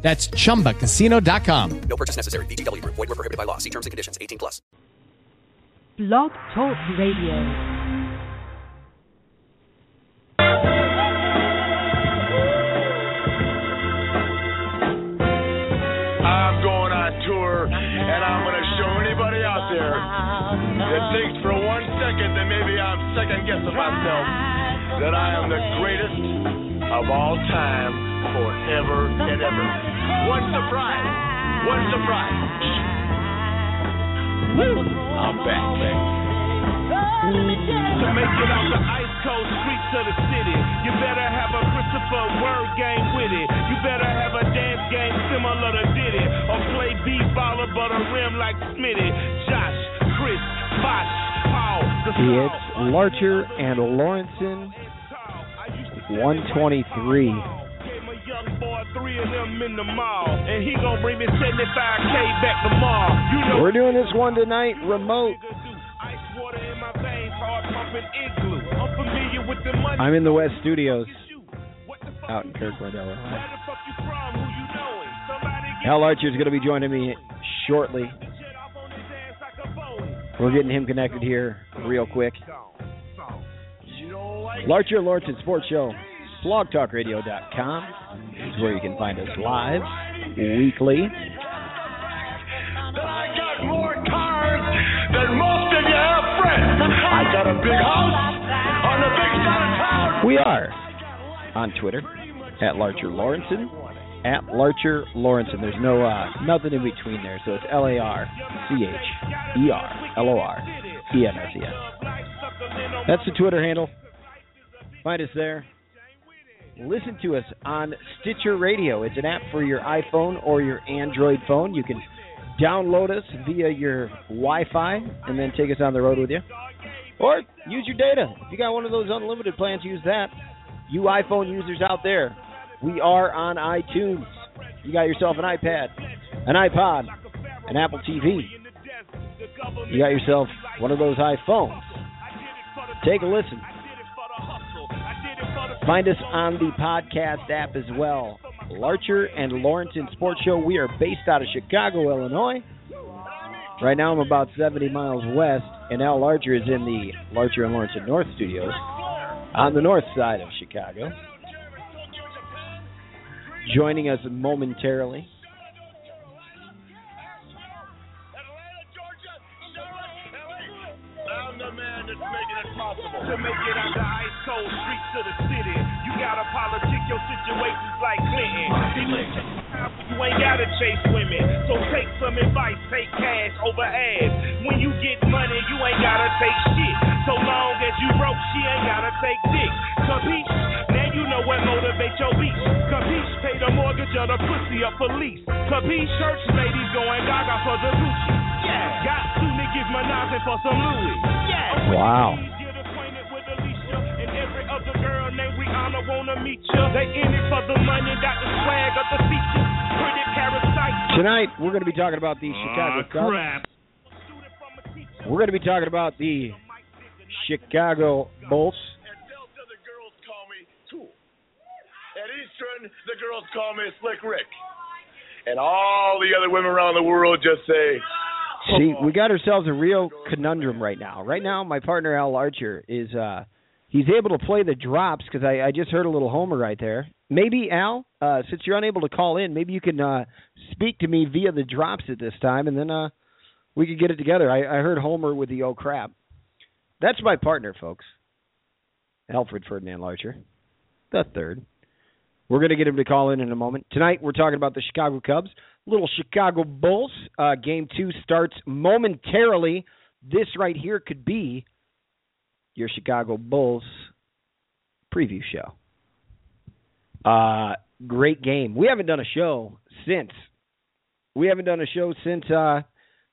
That's chumbacasino.com. No purchase necessary. VGW Group. Void were prohibited by law. See terms and conditions. 18 plus. Blog Talk Radio. I'm going on tour, and I'm going to show anybody out there that thinks for one second that maybe I'm second guessing myself that I am the greatest of all time forever and ever. One surprise. One surprise. Woo! I'm back. To make it out the ice cold streets of the city, you better have a Christopher word game with it. You better have a dance game similar to Diddy, or play b-baller but a rim like Smitty. Josh, Chris, Bosh, Paul. It's Larcher and Lorensen, 123. Gave my young boy three of them in the mall, and he gonna bring me 75k back tomorrow. You know We're doing this one tonight remote. Ice water in my veins, hard pumping igloo. I'm familiar with the money. I'm in the West Studios What the fuck out in Kirkwood, Illinois. Where the fuck you from? Who you knowing? Somebody get Al Larcher is going to be joining me shortly. shit off on his ass like a Boeing. We're getting him connected here real quick. You don't like Larcher Lawrence Sports Show, blogtalkradio.com is where you can find us live weekly. I got more cars than most of you have friends. I got a big house on the big side of town. We are on Twitter at Larcher Lorensen. At Larcher Lorensen. There's no uh, nothing in between there, so it's L A R C H E R L O R E N S E N. That's the Twitter handle. Find us there. Listen to us on Stitcher Radio. It's an app for your iPhone or your Android phone. You can download us via your Wi-Fi and then take us on the road with you. Or use your data. If you got one of those unlimited plans, use that. You iPhone users out there, we are on iTunes. You got yourself an iPad, an iPod, an Apple TV. You got yourself one of those iPhones. Take a listen. Find us on the podcast app as well. Larcher and Lorensen Sports Show. We are based out of Chicago, Illinois. Right now, I'm about 70 miles west, and Al Larcher is in the Larcher and Lorensen North Studios on the north side of Chicago. Joining us momentarily. It possible. To make it out the ice cold streets of the city, you gotta politic your situations like Clinton. You ain't gotta chase women, so take some advice, take cash over ass. When you get money, you ain't gotta take shit. So long as you broke, she ain't gotta take dick. Capiche? Now you know what motivates your beast. Capiche? Pay the mortgage or the pussy for lease. Capiche? Church ladies going gaga for the Gucci. Yeah. Got two niggas menaging for some Louis. Yeah. Wow. Get acquainted with Alicia and every other girl named Rihanna wanna meet ya. They in it for the money, got the swag of the features. Pretty parasites. Tonight, we're going to be talking about the Chicago Cubs. We're going to be talking about the Chicago Bulls. At Delta, the girls call me Tool. At Eastern, the girls call me Slick Rick. And all the other women around the world just say, See, we got ourselves a real conundrum right now. Right now, my partner Al Larcher is uh he's able to play the drops because I, I just heard a little homer right there. Maybe Al, uh, since you're unable to call in, maybe you can uh speak to me via the drops at this time, and then uh we could get it together. I, I heard Homer with the oh crap. That's my partner, folks. Alfred Ferdinand Larcher, the third. We're going to get him to call in in a moment. Tonight, we're talking about the Chicago Cubs, little Chicago Bulls. Uh, game two starts momentarily. This right here could be your Chicago Bulls preview show. Uh, great game. We haven't done a show since. We haven't done a show since uh,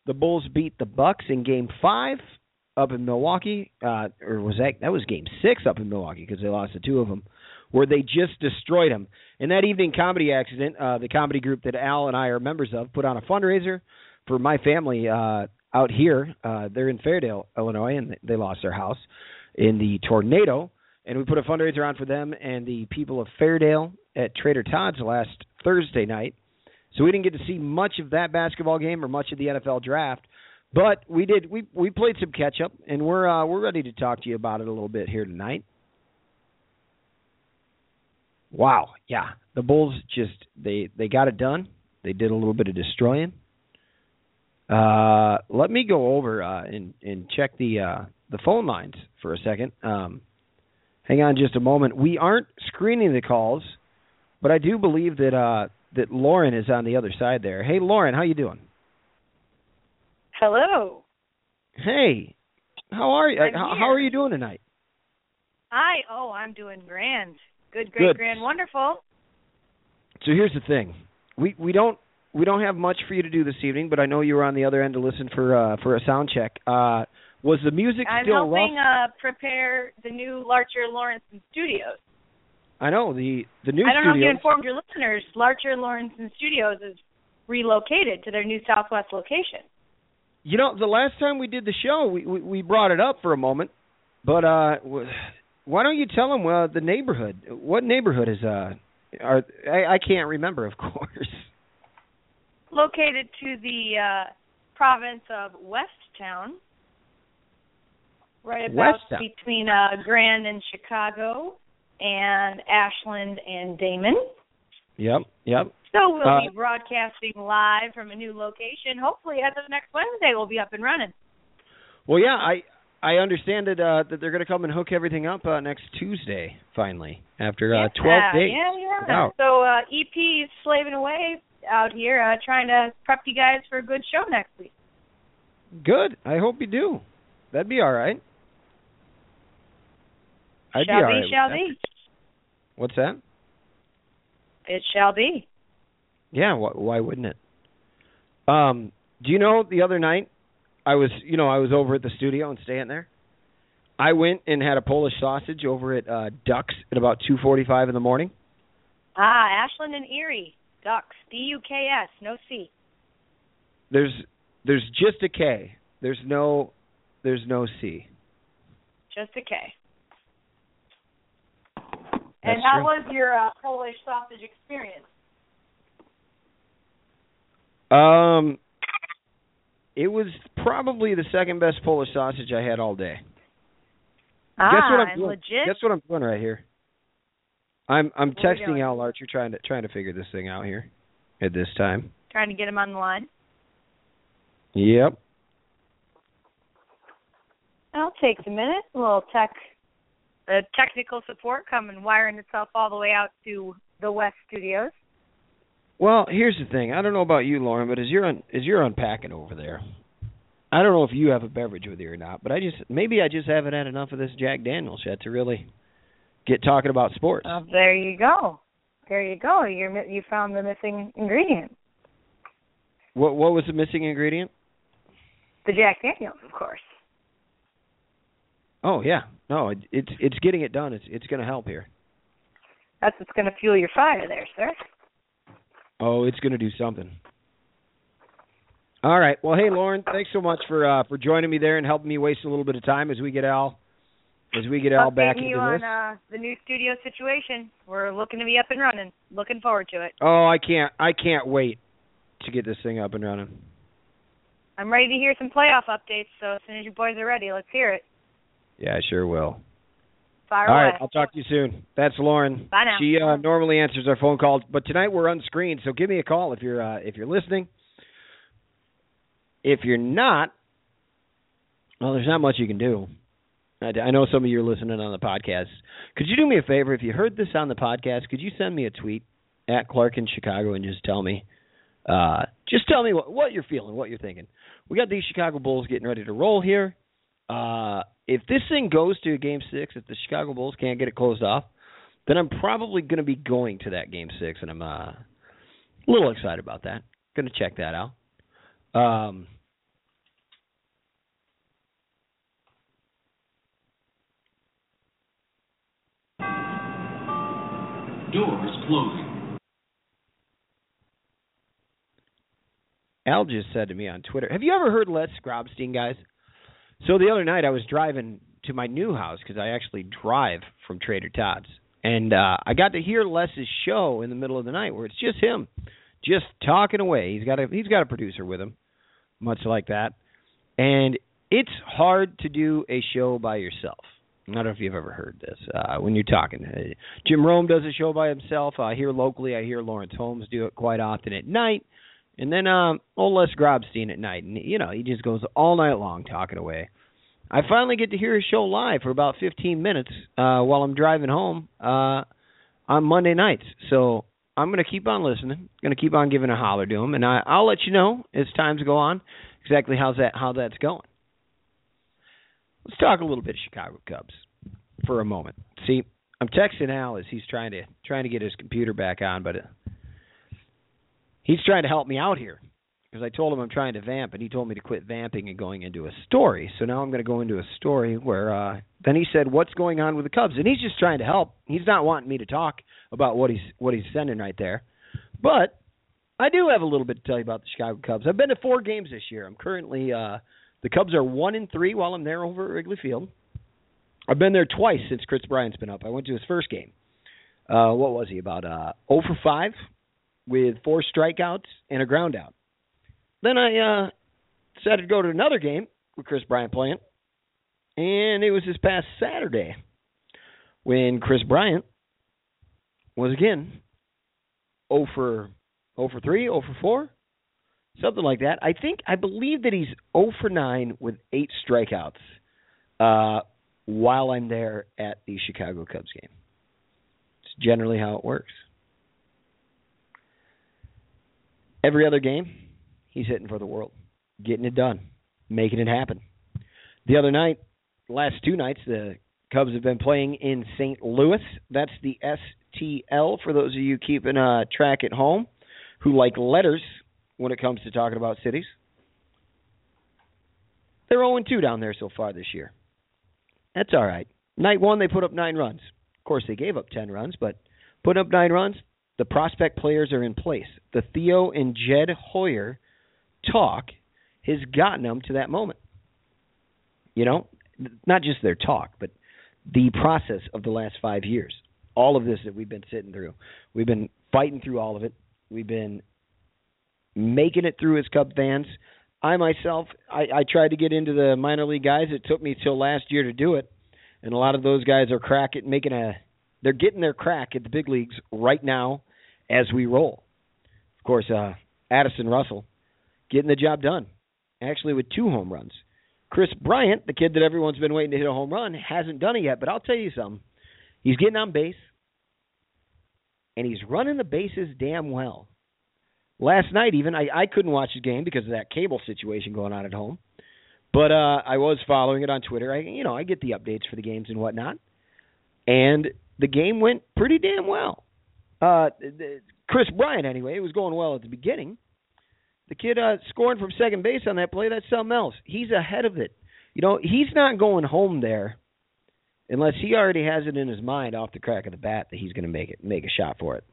the Bulls beat the Bucks in Game Five up in Milwaukee, uh, or was that that was Game Six up in Milwaukee because they lost the two of them, where they just destroyed them. In that evening comedy accident, uh, the comedy group that Al and I are members of put on a fundraiser for my family uh, out here. Uh, they're in Fairdale, Illinois, and they lost their house in the tornado. And we put a fundraiser on for them and the people of Fairdale at Trader Todd's last Thursday night. So we didn't get to see much of that basketball game or much of the NFL draft, but we did. We we played some catch up, and we're uh, we're ready to talk to you about it a little bit here tonight. Wow, yeah, the Bulls just they they got it done. They did a little bit of destroying. Uh, let me go over uh, and and check the uh, the phone lines for a second. Um, hang on just a moment. We aren't screening the calls, but I do believe that uh, that Lauren is on the other side there. Hey, Lauren, how you doing? Hello. Hey, how are you? How, how are you doing tonight? Hi. Oh, I'm doing grand. Good, great, Good. grand, wonderful. So here's the thing. We we don't we don't have much for you to do this evening, but I know you were on the other end to listen for uh for a sound check. Uh was the music I'm still helping rough? uh prepare the new Larcher Lawrence Studios. I know the the new I don't know if you informed your listeners. Larcher Lawrence Studios is relocated to their new Southwest location. You know, the last time we did the show, we we, we brought it up for a moment, but uh why don't you tell them uh, the neighborhood? What neighborhood is uh are I, I can't remember, of course. Located to the uh province of Westtown. Right about Westtown. between uh Grand and Chicago and Ashland and Damen. Yep, yep. So we'll Uh, be broadcasting live from a new location. Hopefully, as of next Wednesday, we'll be up and running. Well, yeah, I I understand that uh that they're going to come and hook everything up uh, next Tuesday finally after uh, 12 yeah, days. Yeah, yeah. Wow. So uh, EP is slaving away out here, uh, trying to prep you guys for a good show next week. Good. I hope you do. That'd be all right. I'd shall be all be, right shall be. What's that? It shall be. Yeah, wh- why wouldn't it? Um, do you know the other night I was, you know, I was over at the studio and staying there. I went and had a Polish sausage over at uh Ducks at about 2:45 in the morning. Ah, Ashland and Erie. Ducks. D U K S. No C. There's there's just a K. There's no there's no C. Just a K. That's and how true. was your uh, Polish sausage experience? Um, it was probably the second best Polish sausage I had all day. Ah, Guess what I'm doing? legit. Guess what I'm doing right here? I'm I'm texting? Al Larcher trying to trying to figure this thing out here at this time. Trying to get him on the line. Yep. I'll take a minute. A little tech, uh, technical support coming wiring itself all the way out to the West Studios. Well, here's the thing. I don't know about you, Lauren, but as you're un, as you're unpacking over there, I don't know if you have a beverage with you or not, but I just maybe I just haven't had enough of this Jack Daniels yet to really get talking about sports. Oh, there you go. There you go. You you found the missing ingredient. What what was the missing ingredient? The Jack Daniels, of course. Oh yeah, no, it, it's it's getting it done. It's it's going to help here. That's what's going to fuel your fire there, sir. Oh, it's going to do something. All right. Well, hey Lauren, thanks so much for uh for joining me there and helping me waste a little bit of time as we get Al as we get Al back into you on this. uh, the new studio situation. We're looking to be up and running. Looking forward to it. Oh, I can't I can't wait to get this thing up and running. I'm ready to hear some playoff updates. So as soon as you boys are ready, let's hear it. Yeah, I sure will. Fire All away. right, I'll talk to you soon. That's Lauren. Bye now. She uh, normally answers our phone calls, but tonight we're unscreened. So give me a call if you're uh, if you're listening. If you're not, well, there's not much you can do. I, I know some of you are listening on the podcast. Could you do me a favor? If you heard this on the podcast, could you send me a tweet at Clark in Chicago and just tell me, uh, just tell me what, what you're feeling, what you're thinking. We got these Chicago Bulls getting ready to roll here. Uh, if this thing goes to game six, if the Chicago Bulls can't get it closed off, then I'm probably going to be going to that game six, and I'm uh, a little excited about that. Going to check that out. Um, Doors closing. Al just said to me on Twitter, "Have you ever heard Les Grobstein, guys?" So the other night I was driving to my new house because I actually drive from Trader Todd's, and uh, I got to hear Les's show in the middle of the night where it's just him, just talking away. He's got a he's got a producer with him, much like that, and it's hard to do a show by yourself. I don't know if you've ever heard this. Uh, when you're talking, uh, Jim Rome does a show by himself. Uh, here locally, I hear Lawrence Holmes do it quite often at night. And then um, old Les Grobstein at night, and you know he just goes all night long talking away. I finally get to hear his show live for about 15 minutes uh, while I'm driving home uh, on Monday nights. So I'm going to keep on listening. Going to keep on giving a holler to him, and I, I'll let you know as times go on exactly how's that how that's going. Let's talk a little bit Chicago Cubs for a moment. See, I'm texting Al as he's trying to trying to get his computer back on, but. He's trying to help me out here because I told him I'm trying to vamp, and he told me to quit vamping and going into a story. So now I'm going to go into a story where uh, then he said, "What's going on with the Cubs?" And he's just trying to help. He's not wanting me to talk about what he's what he's sending right there, but I do have a little bit to tell you about the Chicago Cubs. I've been to four games this year. I'm currently uh, the Cubs are one in three while I'm there over at Wrigley Field. I've been there twice since Kris Bryant's been up. I went to his first game. Uh, what was he about? Uh, 0 for 5 with four strikeouts and a ground out. Then I uh, decided to go to another game with Kris Bryant playing, and it was this past Saturday when Kris Bryant was again 0 for 0 for 3, 0 for 4, something like that. I think I believe that he's 0 for 9 with eight strikeouts uh, while I'm there at the Chicago Cubs game. It's generally how it works. Every other game, he's hitting for the world, getting it done, making it happen. The other night, last two nights, the Cubs have been playing in St. Louis. That's the STL for those of you keeping uh, track at home who like letters when it comes to talking about cities. They're 0 2 down there so far this year. That's all right. Night one, they put up nine runs. Of course, they gave up 10 runs, but put up nine runs, the prospect players are in place. The Theo and Jed Hoyer talk has gotten them to that moment. You know, not just their talk, but the process of the last five years. All of this that we've been sitting through. We've been fighting through all of it. We've been making it through as Cub fans. I myself, I, I tried to get into the minor league guys. It took me till last year to do it, and a lot of those guys are cracking, making a they're getting their crack at the big leagues right now as we roll. Of course, uh, Addison Russell getting the job done, actually with two home runs. Kris Bryant, the kid that everyone's been waiting to hit a home run, hasn't done it yet. But I'll tell you something: he's getting on base, and he's running the bases damn well. Last night, even I, I couldn't watch the game because of that cable situation going on at home, but uh, I was following it on Twitter. I, you know, I get the updates for the games and whatnot, and the game went pretty damn well. Uh, Kris Bryant, anyway, it was going well at the beginning. The kid uh, scoring from second base on that play, that's something else. He's ahead of it. You know, he's not going home there unless he already has it in his mind off the crack of the bat that he's going to make it, make a shot for it.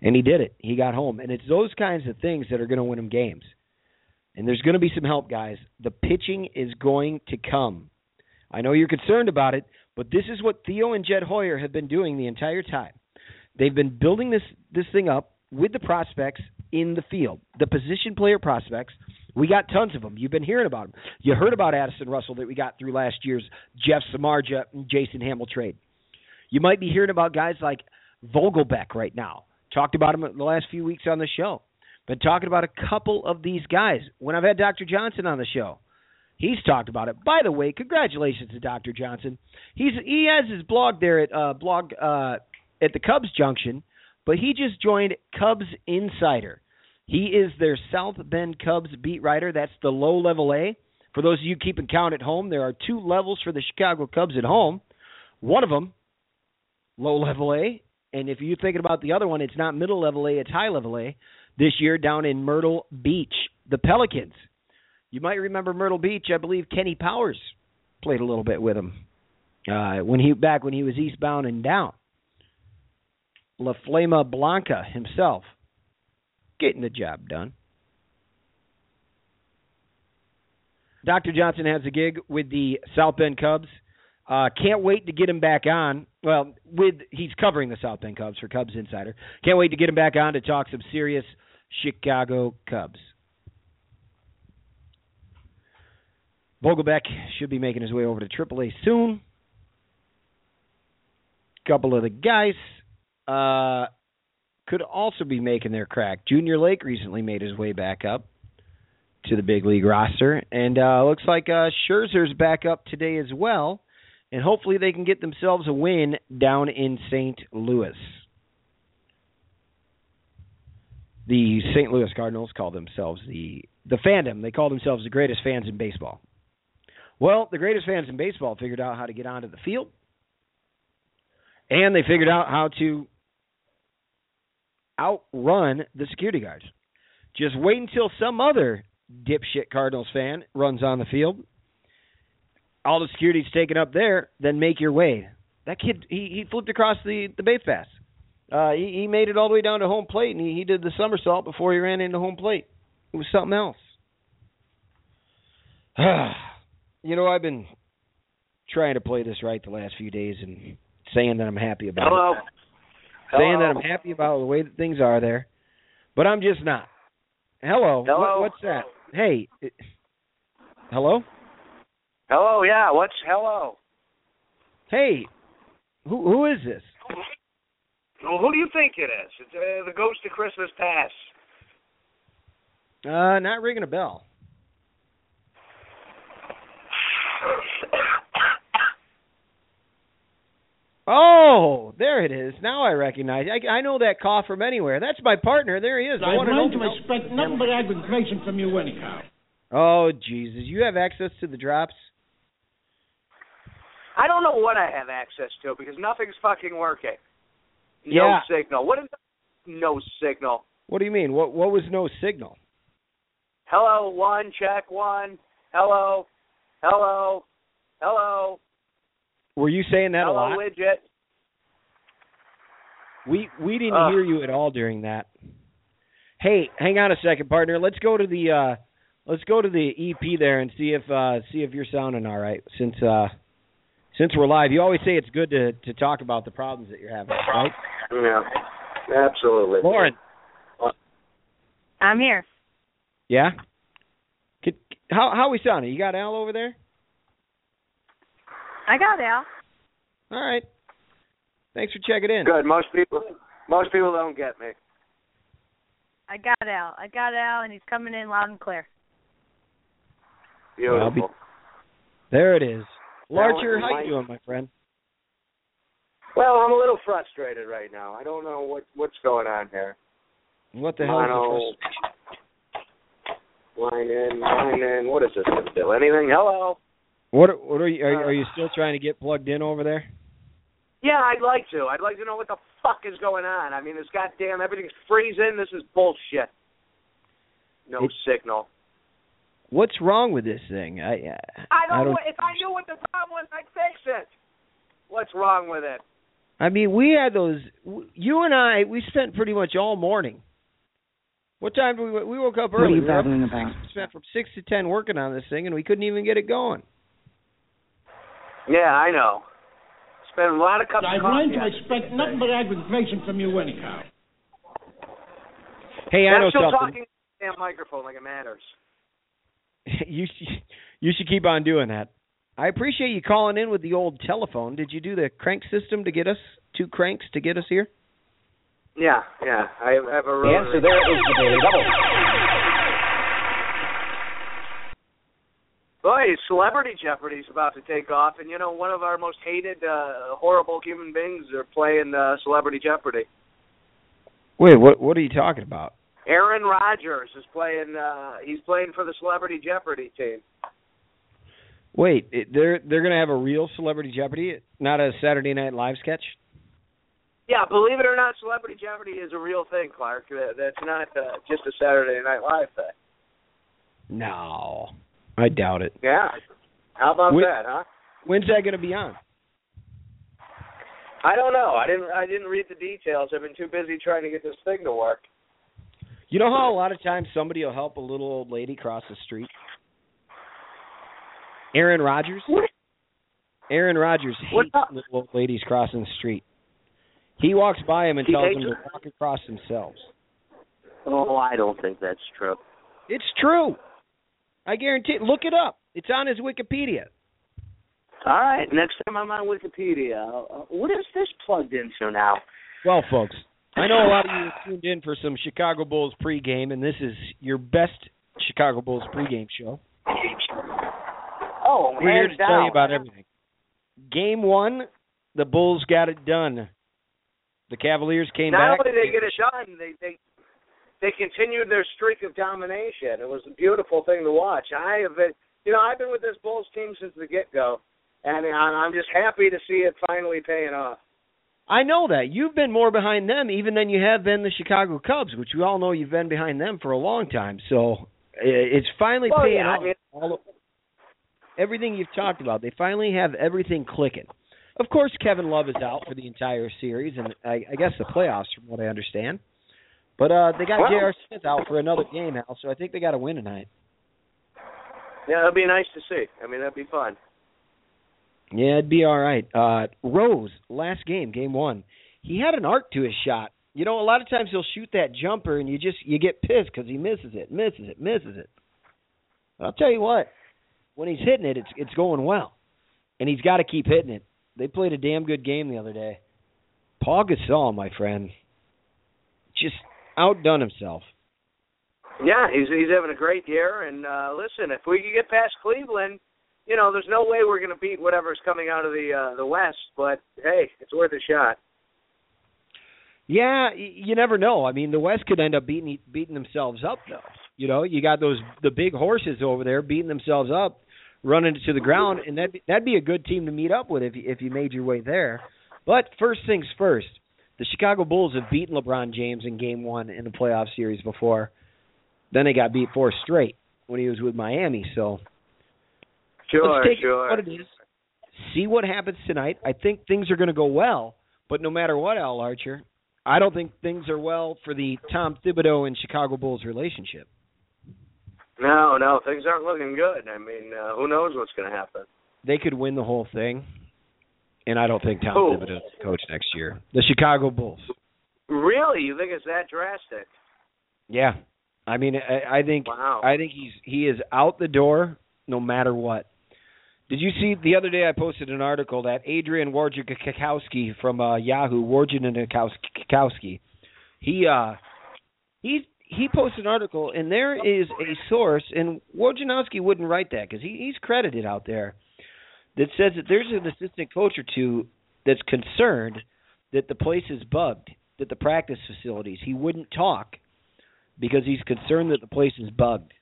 And he did it. He got home. And it's those kinds of things that are going to win him games. And there's going to be some help, guys. The pitching is going to come. I know you're concerned about it, but this is what Theo and Jed Hoyer have been doing the entire time. They've been building this this thing up with the prospects in the field, the position player prospects. We got tons of them. You've been hearing about them. You heard about Addison Russell that we got through last year's Jeff Samardzija and Jason Hammel trade. You might be hearing about guys like Vogelbach right now. Talked about him the last few weeks on the show. Been talking about a couple of these guys. When I've had Dr. Johnson on the show, He's talked about it. By the way, congratulations to Dr. Johnson. He's he has his blog there at uh, blog uh, at the Cubs Junction, but he just joined Cubs Insider. He is their South Bend Cubs beat writer. That's the low level A. For those of you keeping count at home, there are two levels for the Chicago Cubs at home. One of them, low level A, and if you're thinking about the other one, it's not middle level A, it's high level A. This year down in Myrtle Beach, the Pelicans you might remember Myrtle Beach. I believe Kenny Powers played a little bit with him uh, when he back when he was eastbound and down. La Flama Blanca himself getting the job done. Dr. Johnson has a gig with the South Bend Cubs. Uh, can't wait to get him back on. Well, with he's covering the South Bend Cubs for Cubs Insider. Can't wait to get him back on to talk some serious Chicago Cubs. Vogelbach should be making his way over to AAA soon. Couple of the guys uh, could also be making their crack. Junior Lake recently made his way back up to the big league roster, and uh, looks like uh, Scherzer's back up today as well. And hopefully they can get themselves a win down in St. Louis. The St. Louis Cardinals call themselves the the fandom. They call themselves the greatest fans in baseball. Well, the greatest fans in baseball figured out how to get onto the field, and they figured out how to outrun the security guards. Just wait until some other dipshit Cardinals fan runs on the field. All the security's taken up there, then make your way. That kid, he, he flipped across the, the base pass. Uh, he, he made it all the way down to home plate, and he, he did the somersault before he ran into home plate. It was something else. you know, I've been trying to play this right the last few days and saying that I'm happy about Hello. it. Saying that I'm happy about the way that things are there, but I'm just not. Hello. Hello. What, what's that? Hey. it- hello. Hello, yeah. What's hello? Hey. Who who is this? Well, who do you think it is? It's uh, the Ghost of Christmas Past. Uh, not ringing a bell. Oh, there it is. Now I recognize. I, I know that cough from anywhere. That's my partner. There he is. I one and learned to expect nothing but aggravation from you anyhow. Oh Jesus! You have access to the drops. I don't know what I have access to because nothing's fucking working. No Yeah. signal. What is no signal? What do you mean? What what was no signal? Hello, one, check one. Hello. Hello. Hello. Were you saying that a Hello, lot? widget. We we didn't Ugh. hear you at all during that. Hey, hang on a second, partner. Let's go to the uh let's go to the EP there and see if uh see if you're sounding all right since uh since we're live. You always say it's good to to talk about the problems that you're having, right? Yeah. Absolutely. Lauren, I'm here. yeah? Could, how how we sounding? You got Al over there? I got Al. All right. Thanks for checking in. Good. Most people most people don't get me. I got Al. I got Al, and he's coming in loud and clear. Beautiful. Well, be- There it is. Larcher, how you doing, my friend? Well, I'm a little frustrated right now. I don't know what what's going on here. What the hell is Mono, first? Line in, line in. What is this gonna? Anything? Hello. What what are you are, uh, are you still trying to get plugged in over there? Yeah, I'd like to. I'd like to know what the fuck is going on. I mean, this goddamn everything's freezing. This is bullshit. No It- signal. What's wrong with this thing? I I, I don't. don't if I knew what the problem was, I'd fix it. What's wrong with it? I mean, we had those. You and I, we spent pretty much all morning. What time did we? We woke up early. What are you We were up- babbling about? Spent from six to ten working on this thing, and we couldn't even get it going. Yeah, I know. Spent a lot of cups I of learned coffee. to expect nothing but aggravation from you anyhow. Hey, I I'm know still something. talking to the damn microphone like it matters. you should, you should keep on doing that. I appreciate you calling in with the old telephone. Did you do the crank system to get us two cranks to get us here? Yeah, yeah. I have, I have a The answer there is the Daily Double. Boy, Celebrity Jeopardy's about to take off, and you know one of our most hated, uh, horrible human beings are playing uh, Celebrity Jeopardy. Wait, what what are you talking about? Aaron Rodgers is playing. uh He's playing for the Celebrity Jeopardy team. Wait, it, they're they're gonna have a real Celebrity Jeopardy, not a Saturday Night Live sketch. Yeah, believe it or not, Celebrity Jeopardy is a real thing, Clark. That- That's not uh, just a Saturday Night Live thing. No, I doubt it. Yeah. How about Wh- that, huh? When's that gonna be on? I don't know. I didn't. I didn't read the details. I've been too busy trying to get this thing to work. You know how a lot of times somebody will help a little old lady cross the street? Aaron Rodgers? Aaron Rodgers What hates little old ladies crossing the street. He walks by him and He tells him to walk across themselves. Oh, I don't think that's true. It's true. I guarantee Look it up. It's on his Wikipedia. All right. Next time I'm on Wikipedia, uh, what is this plugged into now? Well, folks, I know a lot of you are tuned in for some Chicago Bulls pregame, and this is your best Chicago Bulls pregame show. Oh, We're here to hands tell you about everything. Game one, the Bulls got it done. The Cavaliers came Not back. only did they get it done, they they they continued their streak of domination. It was a beautiful thing to watch. I have been, you know, I've been with this Bulls team since the get go, and I'm just happy to see it finally paying off. I know that you've been more behind them even than you have been the Chicago Cubs, which we all know you've been behind them for a long time. So it's finally Well, paying yeah, I off. mean- all of, everything you've talked about, they finally have everything clicking. Of course, Kevin Love is out for the entire series, and I, I guess the playoffs, from what I understand. But uh they got Well- J.R. Smith out for another game, Al, so I think they got to win tonight. Yeah, that'd be nice to see. I mean, that'd be fun. Yeah, it'd be all right. Uh Rose, last game, game one. He had an arc to his shot. You know, a lot of times he'll shoot that jumper, and you just you get pissed because he misses it, misses it, misses it. But I'll tell you what, when he's hitting it, it's it's going well, and he's got to keep hitting it. They played a damn good game the other day. Paul Gasol, my friend, just outdone himself. Yeah, he's he's having a great year. And uh listen, if we can get past Cleveland, you know, there's no way we're going to beat whatever's coming out of the uh, the West. But hey, it's worth a shot. Yeah, you never know. I mean, the West could end up beating beating themselves up, though. You know, you got those the big horses over there beating themselves up, running it to the ground, and that that'd be a good team to meet up with if you, if you made your way there. But first things first, the Chicago Bulls have beaten LeBron James in Game One in the playoff series before. Then they got beat four straight when he was with Miami. So Sure, let's take sure. it what it is. See what happens tonight. I think things are going to go well, but no matter what, Al Larcher, I don't think things are well for the Tom Thibodeau and Chicago Bulls relationship. No, no, things aren't looking good. I mean, uh, who knows what's going to happen? They could win the whole thing, and I don't think Tom Who? Thibodeau's the coach next year. The Chicago Bulls. Really, you think it's that drastic? Yeah, I mean, I, I think Wow. I think he's he is out the door no matter what. Did you see the other day? I posted an article that Adrian Wojciechowski from uh, Yahoo, Wojciechowski, he uh he he posted an article, and there is a source, and Wojciechowski wouldn't write that because he, he's credited out there that says that there's an assistant coach or two that's concerned that the place is bugged, that the practice facilities. He wouldn't talk because he's concerned that the place is bugged.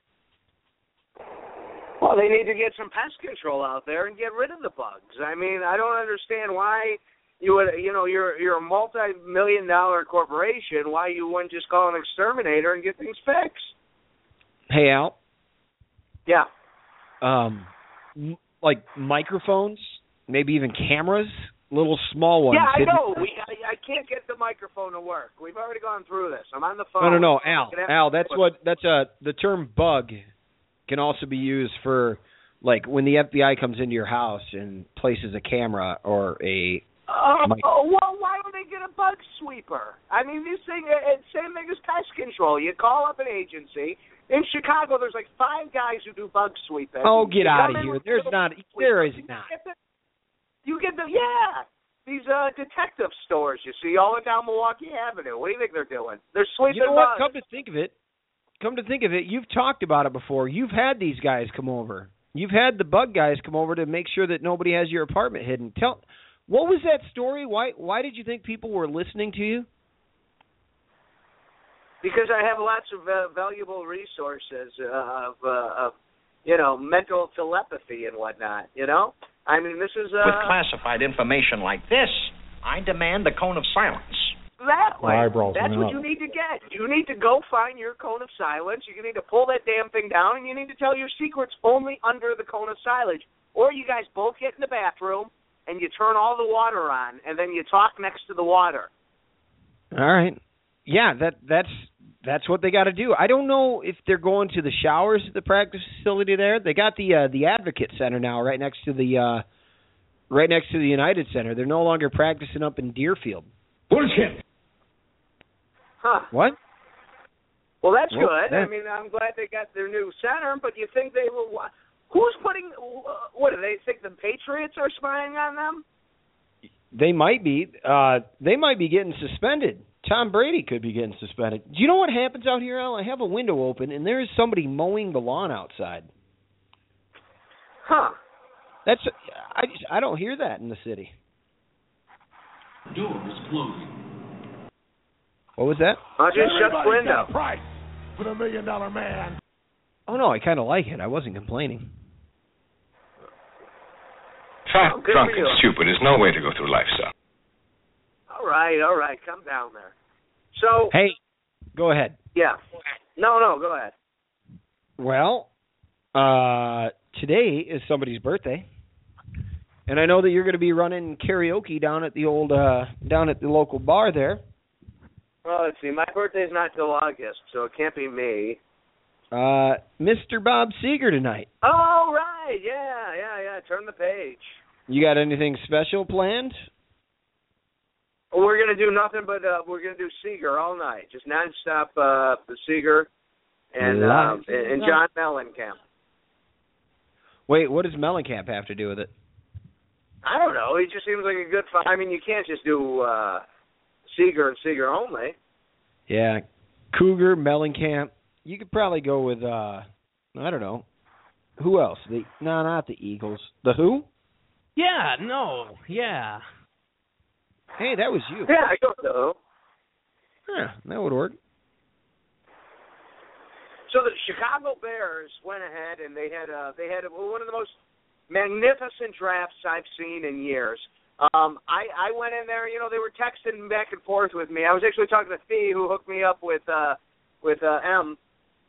Well, they need to get some pest control out there and get rid of the bugs. I mean, I don't understand why you would, you know, you're you're a multi-million dollar corporation. Why you wouldn't just call an exterminator and get things fixed? Hey Al, Yeah. um, m- like microphones, maybe even cameras, little small ones. yeah, I know. We I, I can't get the microphone to work. We've already gone through this. I'm on the phone. No, no, no, Al, Al. That's what that's a the term bug can also be used for like when the FBI comes into your house and places a camera or a Oh, Mike. well, why don't they get a bug sweeper? I mean, this thing, uh, it's same thing as pest control. You call up an agency. In Chicago, there's like five guys who do bug sweeping. Oh, get You out of here. There's not- there is not. You get the, you get the yeah. These uh detective stores you see all down Milwaukee Avenue. What do you think they're doing? They're sweeping You know what? bugs. Come to think of it, come to think of it, you've talked about it before. You've had these guys come over. You've had the bug guys come over to make sure that nobody has your apartment hidden. Tell, what was that story? Why why did you think people were listening to you? because I have lots of uh, valuable resources uh, of, uh, of, you know, mental telepathy and whatnot. You know, I mean, this is uh, With classified information like this, I demand the cone of silence. Exactly. My eyebrows That's what up. you need to get. You need to go find your cone of silence. You need to pull that damn thing down, and you need to tell your secrets only under the cone of silence. Or you guys both get in the bathroom and you turn all the water on, and then you talk next to the water. All right. Yeah, that that's that's what they got to do. I don't know if they're going to the showers at the practice facility there. They got the uh, the Advocate Center now, right next to the uh, right next to the United Center. They're no longer practicing up in Deerfield. Bullshit. Huh. What? Well, that's Well, good. that- I mean, I'm glad they got their new center, but you think they will? Wa- Who's putting? What do they think? The Patriots are spying on them? They might be. Uh, they might be getting suspended. Tom Brady could be getting suspended. Do you know what happens out here, Al? I have a window open, and there is somebody mowing the lawn outside. Huh? That's I just, I don't hear that in the city. Door is closing. What was that? I just shut the window. got price for the million dollar man. Oh no, I kind of like it. I wasn't complaining. Fat, Oh, drunk, and stupid is no way to go through life, son. All right, all right, come down there. So, Hey, go ahead. yeah. No, no, go ahead. Well, uh, today is somebody's birthday, and I know that you're going to be running karaoke down at the old uh, down at the local bar there. Well, let's see. My birthday's not till August, so it can't be me. Uh, Mr. Bob Seger tonight. Oh, right. Yeah, yeah, yeah. Turn the page. You got anything special planned? We're gonna do nothing but uh, we're gonna do Seger all night, just nonstop. Uh, the Seger and um, and and John Mellencamp. Wait, what does Mellencamp have to do with it? I don't know. He just seems like a good. Fi- I mean, you can't just do uh, Seger and Seger only. Yeah, Cougar, Mellencamp. You could probably go with uh, I don't know, who else? The no, not the Eagles. The Who? Yeah, no, yeah. Hey, that was you. Yeah, I don't know. Yeah, that would work. So the Chicago Bears went ahead and they had uh they had one of the most magnificent drafts I've seen in years. Um I I went in there, you know, they were texting back and forth with me. I was actually talking to Fee who hooked me up with uh with uh M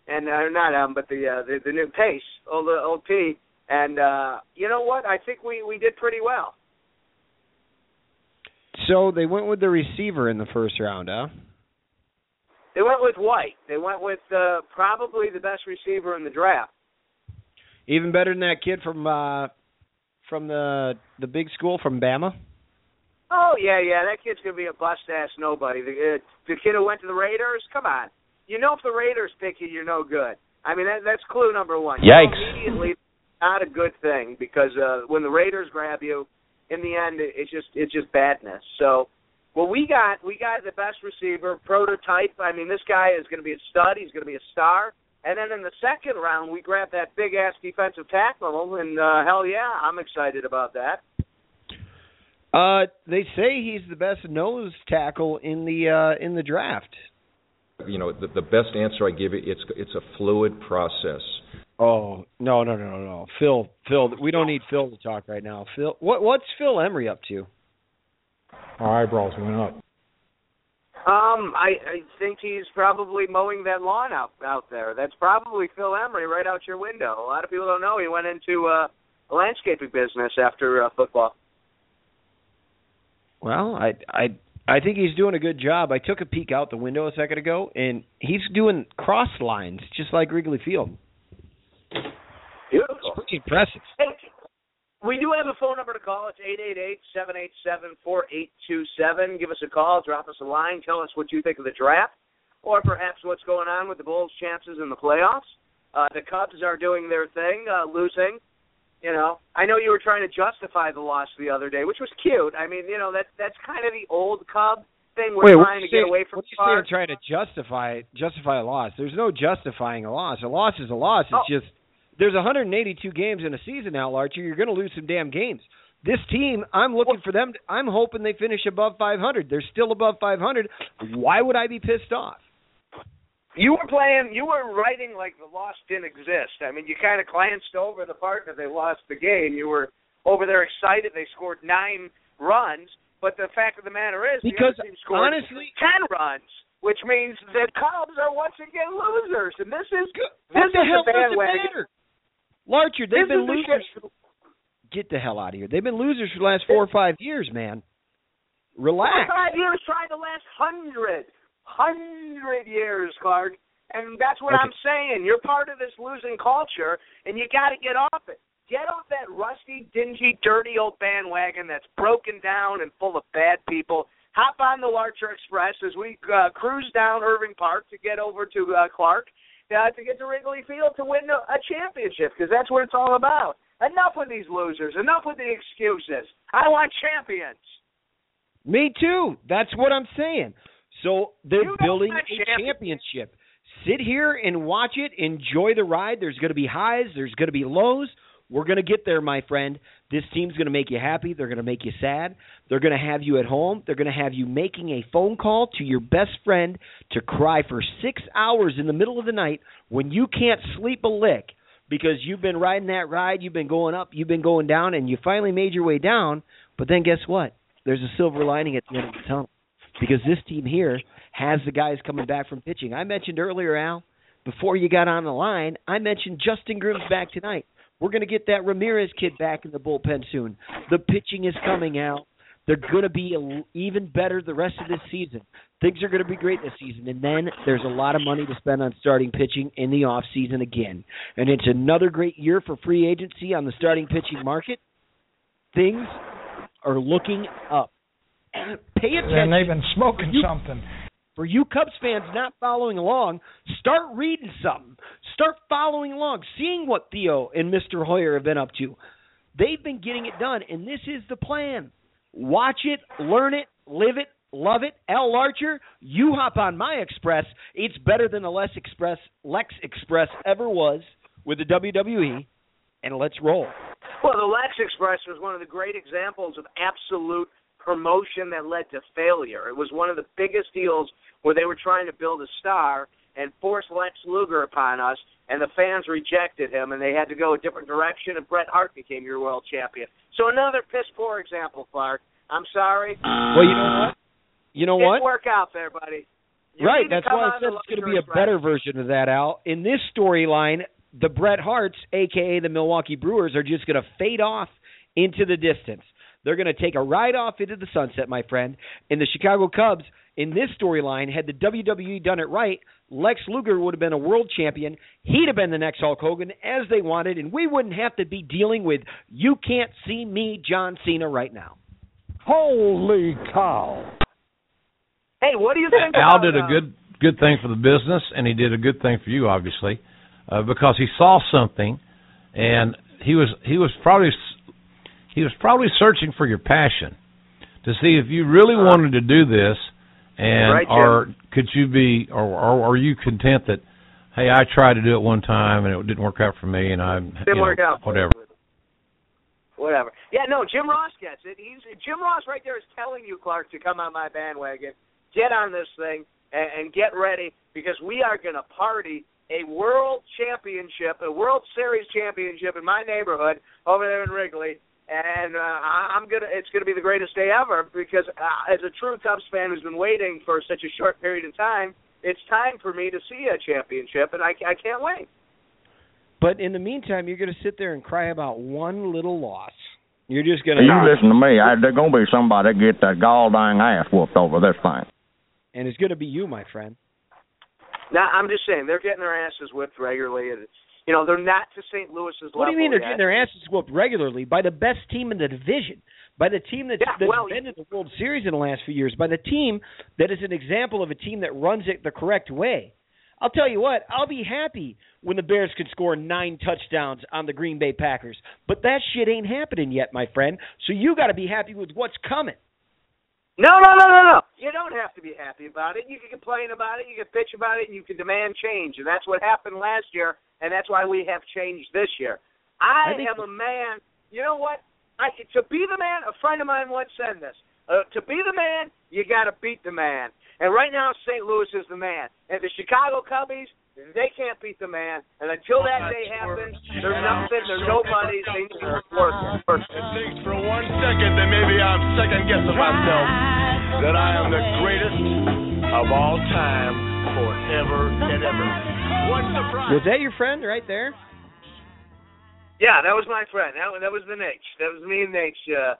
and uh, not M but the uh the, the new Pace, old uh, old P and uh you know what? I think we we did pretty well. So they went with the receiver in the first round, huh? They went with White. They went with uh probably the best receiver in the draft. Even better than that kid from uh from the the big school from Bama. Oh yeah, yeah, that kid's gonna be a bust ass nobody. The uh, the kid who went to the Raiders, come on. You know if the Raiders pick you, you're no good. I mean that that's clue number one. You know Yikes. immediately, not a good thing because uh when the Raiders grab you, in the end, it, it's just it's just badness. So, well, we got we got the best receiver prototype. I mean, this guy is going to be a stud. He's going to be a star. And then in the second round, we grabbed that big ass defensive tackle, and uh, hell yeah, I'm excited about that. Uh they say he's the best nose tackle in the uh in the draft. You know, the, the best answer I give it, it's it's a fluid process. Oh, no, no, no, no, no. Phil, Phil, we don't need Phil to talk right now. Phil, what what's Phil Emery up to? Our eyebrows went up. Um, I, I think he's probably mowing that lawn out out there. That's probably Phil Emery right out your window. A lot of people don't know he went into uh, a landscaping business after uh, football. Well, I I I think he's doing a good job. I took a peek out the window a second ago, and he's doing cross lines just like Wrigley Field. Beautiful. It's pretty impressive. Hey, we do have a phone number to call. It's eight eight eight seven eight seven four eight two seven. Give us a call. Drop us a line. Tell us what you think of the draft, or perhaps what's going on with the Bulls' chances in the playoffs. Uh, the Cubs are doing their thing, uh, losing. You know, I know you were trying to justify the loss the other day, which was cute. I mean, you know, that that's kind of the old Cub thing. We're Wait, trying to get away from what you saying trying to justify justify a loss? There's no justifying a loss. A loss is a loss. It's Oh. just there's 182 games in a season now, Larcher. You're going to lose some damn games. This team, I'm looking for them. To, I'm hoping they finish above 500. They're still above 500. Why would I be pissed off? You were playing. You were writing like the loss didn't exist. I mean, you kind of glanced over the part that they lost the game. You were over there excited. They scored nine runs, but the fact of the matter is, Because the other team scored honestly- ten runs, which means the Cubs are once again losers. And this is What this the is hell the bandwagon. Larcher, they've This been is the losers. get the hell out of here. They've been losers for the last four or five years, man. Relax. Four Five years trying the last hundred, hundred years, Clark. And that's what Okay. I'm saying. You're part of this losing culture, and you got to get off it. Get off that rusty, dingy, dirty old bandwagon that's broken down and full of bad people. Hop on the Larcher Express as we uh, cruise down Irving Park to get over to uh, Clark uh, to get to Wrigley Field to win a, a championship because that's what it's all about. Enough with these losers. Enough with the excuses. I want champions. Me too. That's what I'm saying. So they're You building a champion- championship. Sit here and watch it. Enjoy the ride. There's going to be highs. There's going to be lows. We're going to get there, my friend. This team's going to make you happy. They're going to make you sad. They're going to have you at home. They're going to have you making a phone call to your best friend to cry for six hours in the middle of the night when you can't sleep a lick because you've been riding that ride. You've been going up. You've been going down, and you finally made your way down. But then guess what? There's a silver lining at the end of the tunnel because this team here has the guys coming back from pitching. I mentioned earlier, Al, before you got on the line, I mentioned Justin Grimm's back tonight. We're going to get that Ramirez kid back in the bullpen soon. The pitching is coming, out. They're going to be even better the rest of this season. Things are going to be great this season, and then there's a lot of money to spend on starting pitching in the off season again. And it's another great year for free agency on the starting pitching market. Things are looking up. Pay attention. And they've been smoking something. For you Cubs fans not following along, start reading something. Start following along, seeing what Theo and Mr. Hoyer have been up to. They've been getting it done, and this is the plan. Watch it, learn it, live it, love it. Al Larcher, you hop on my Express. It's better than the Lex Express, Lex Express ever was with the WWE, and let's roll. Well, the Lex Express was one of the great examples of absolute promotion that led to failure. It was one of the biggest deals where they were trying to build a star and force Lex Luger upon us, and the fans rejected him, and they had to go a different direction, and Bret Hart became your world champion. So another piss poor example, Clark. I'm sorry. Well, you know what? You know Didn't what? work out there, buddy. You right, that's why I said it's going to be a better version of that, Al. In this storyline, the Bret Harts, aka the Milwaukee Brewers, are just going to fade off into the distance. They're going to take a ride off into the sunset, my friend. And the Chicago Cubs, in this storyline, had the WWE done it right, Lex Luger would have been a world champion. He'd have been the next Hulk Hogan as they wanted, and we wouldn't have to be dealing with you can't see me, John Cena, right now. Holy cow. Hey, what do you think Al about did a uh, good good thing for the business, and he did a good thing for you, obviously, uh, because he saw something, and he was he was probably he was probably searching for your passion to see if you really uh-huh. wanted to do this, and Right, or could you be or, or are you content that hey I tried to do it one time and it didn't work out for me, and I Didn't you know, work out. whatever. Whatever. Yeah, no, Jim Ross gets it. He's Jim Ross right there is telling you, Clark, to come on my bandwagon, get on this thing, and, and get ready because we are going to party a world championship, a World Series championship in my neighborhood over there in Wrigley. And uh, I- I'm gonna. It's gonna be the greatest day ever because, uh, as a true Cubs fan who's been waiting for such a short period of time, it's time for me to see a championship, and I, I can't wait. But in the meantime, you're going to sit there and cry about one little loss. You're just going to You to listen to me. I, there's gonna be somebody get that gall dang ass whooped over this thing. and it's going to be you, my friend. Now, I'm just saying they're getting their asses whipped regularly, and you know they're not to St. Louis's level. What do you mean they're getting their asses whooped regularly by the best team in the division, by the team that's, Yeah, that's well, been in the World Series in the last few years, by the team that is an example of a team that runs it the correct way? I'll tell you what, I'll be happy when the Bears can score nine touchdowns on the Green Bay Packers, but that shit ain't happening yet, my friend. So you got to be happy with what's coming. No, no, no, no, no. You don't have to be happy about it. You can complain about it, you can bitch about it, and you can demand change. And that's what happened last year, and that's why we have changed this year. I, I am a man. You know what? I to be the man. A friend of mine once said this. Uh, to be the man, you got to beat the man. And right now, St. Louis is the man. And the Chicago Cubbies, they can't beat the man. And until that day happens, they're nothing. They're nobodies. They need to work. It thinks for one second that maybe I'm second guessing myself that I am the greatest of all time forever and ever. What surprise? Was that your friend right there? Yeah, that was my friend. That was that was the Nate. That was me and Nate uh,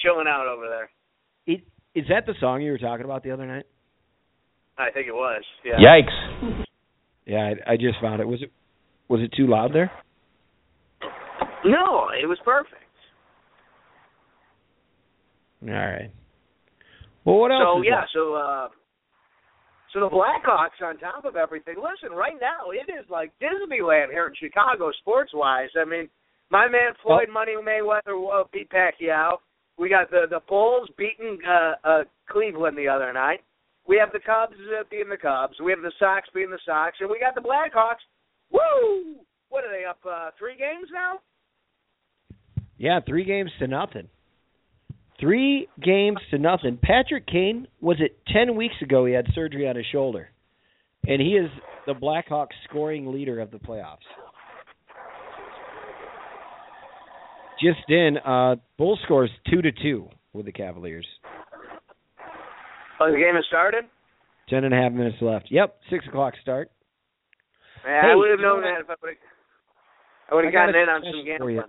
chilling out over there. It, is that the song you were talking about the other night? I think it was. Yeah. Yikes! Yeah, I, I just found it. Was it was it too loud there? No, it was perfect. All right. Well, what else? So is yeah, up? so uh so the Blackhawks on top of everything. Listen, right now it is like Disneyland here in Chicago sports wise. I mean, my man Floyd Money Mayweather uh, beat Pacquiao. We got the the Bulls beating uh, uh Cleveland the other night. We have the Cubs uh, beating the Cubs. We have the Sox beating the Sox, and we got the Blackhawks. Woo! What are they up uh, three games now? Yeah, three games to nothing. Three games to nothing. Patrick Kane was it ten weeks ago? He had surgery on his shoulder, and he is the Blackhawks scoring leader of the playoffs. Just in, uh, Bull scores two to two with the Cavaliers. Oh, the game has started. Ten and a half minutes left. Yep, six o'clock start. Man, Hey, I would have known that if I would have. I would have got gotten in on some gambling.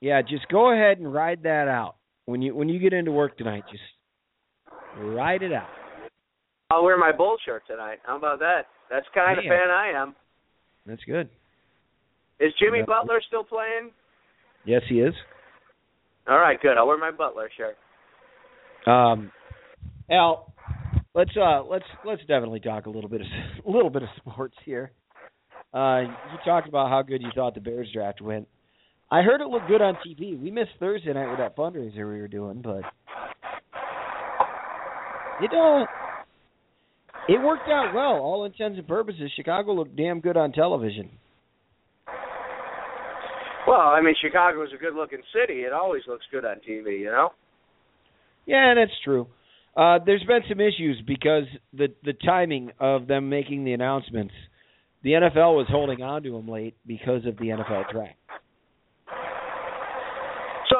Yeah, just go ahead and ride that out when you when you get into work tonight. Just ride it out. I'll wear my Bull shirt tonight. How about that? That's kind of Man. fan I am. That's good. Is Jimmy. Butler still playing? Yes, he is. All right, good. I'll wear my Butler shirt. Um, Al, let's uh let's let's definitely talk a little bit of a little bit of sports here. Uh, you talked about how good you thought the Bears draft went. I heard it looked good on TV. We missed Thursday night with that fundraiser we were doing, but it uh it worked out well. All intents and purposes, Chicago looked damn good on television. Well, I mean, Chicago is a good-looking city. It always looks good on TV, you know. Yeah, that's true. Uh, there's been some issues because the the timing of them making the announcements. The NFL was holding on to them late because of the NFL draft.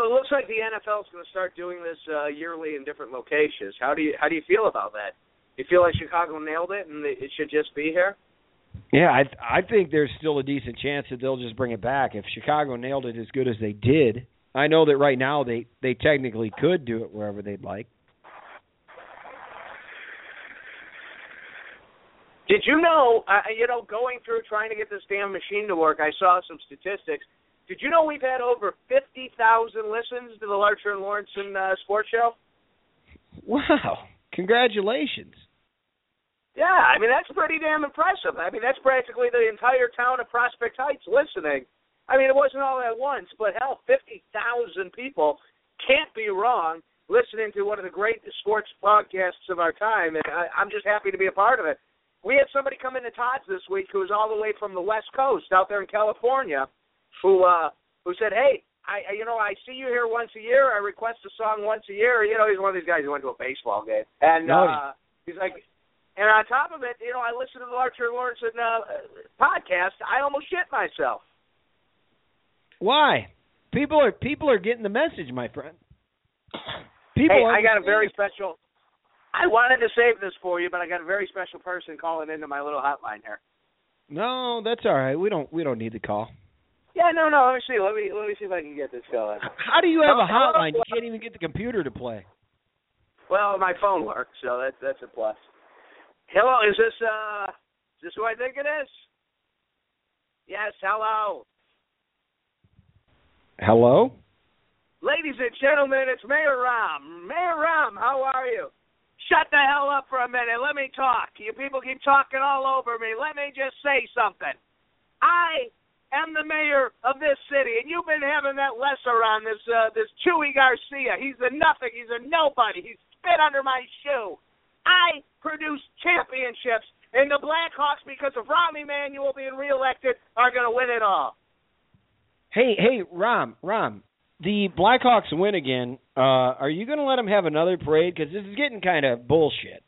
It looks like the NFL is going to start doing this uh, yearly in different locations. How do you how do you feel about that? You feel like Chicago nailed it and it should just be here? Yeah, I I think there's still a decent chance that they'll just bring it back. If Chicago nailed it as good as they did, I know that right now they they technically could do it wherever they'd like. Did you know? Uh, you know, going through trying to get this damn machine to work, I saw some statistics. Did you know we've had over fifty thousand listens to the Larcher and Lorensen uh, Sports Show? Wow! Congratulations. Yeah, I mean that's pretty damn impressive. I mean that's practically the entire town of Prospect Heights listening. I mean it wasn't all at once, but hell, fifty thousand people can't be wrong listening to one of the great sports podcasts of our time, and I, I'm just happy to be a part of it. We had somebody come into Todd's this week who was all the way from the West Coast out there in California, who uh who said, "Hey, I you know I see you here once a year. I request a song once a year. You know he's one of these guys who went to a baseball game, and No, uh, he's like." And on top of it, you know, I listen to the Larcher and Lorensen uh, podcast. I almost shit myself. Why? People are people are getting the message, my friend. People hey, I got a very special. I wanted to save this for you, but I got a very special person calling into my little hotline here. No, that's all right. We don't we don't need the call. Yeah, no, no. Let me see. Let me let me see if I can get this going. How do you have a hotline? You can't even get the computer to play. Well, my phone works, so that's that's a plus. Hello, is this uh is this who I think it is? Yes, hello. Hello? Ladies and gentlemen, it's Mayor Rahm. Mayor Rahm, how are you? Shut the hell up for a minute. Let me talk. You people keep talking all over me. Let me just say something. I am the mayor of this city, and you've been having that lesser on this uh, this Chuy Garcia. He's a nothing. He's a nobody. He's spit under my shoe. I produce championships, and the Blackhawks, because of Rahm Emanuel being reelected, are going to win it all. Hey, hey, Rahm, Rahm. The Blackhawks win again. Uh, are you going to let them have another parade? Because this is getting kind of bullshit.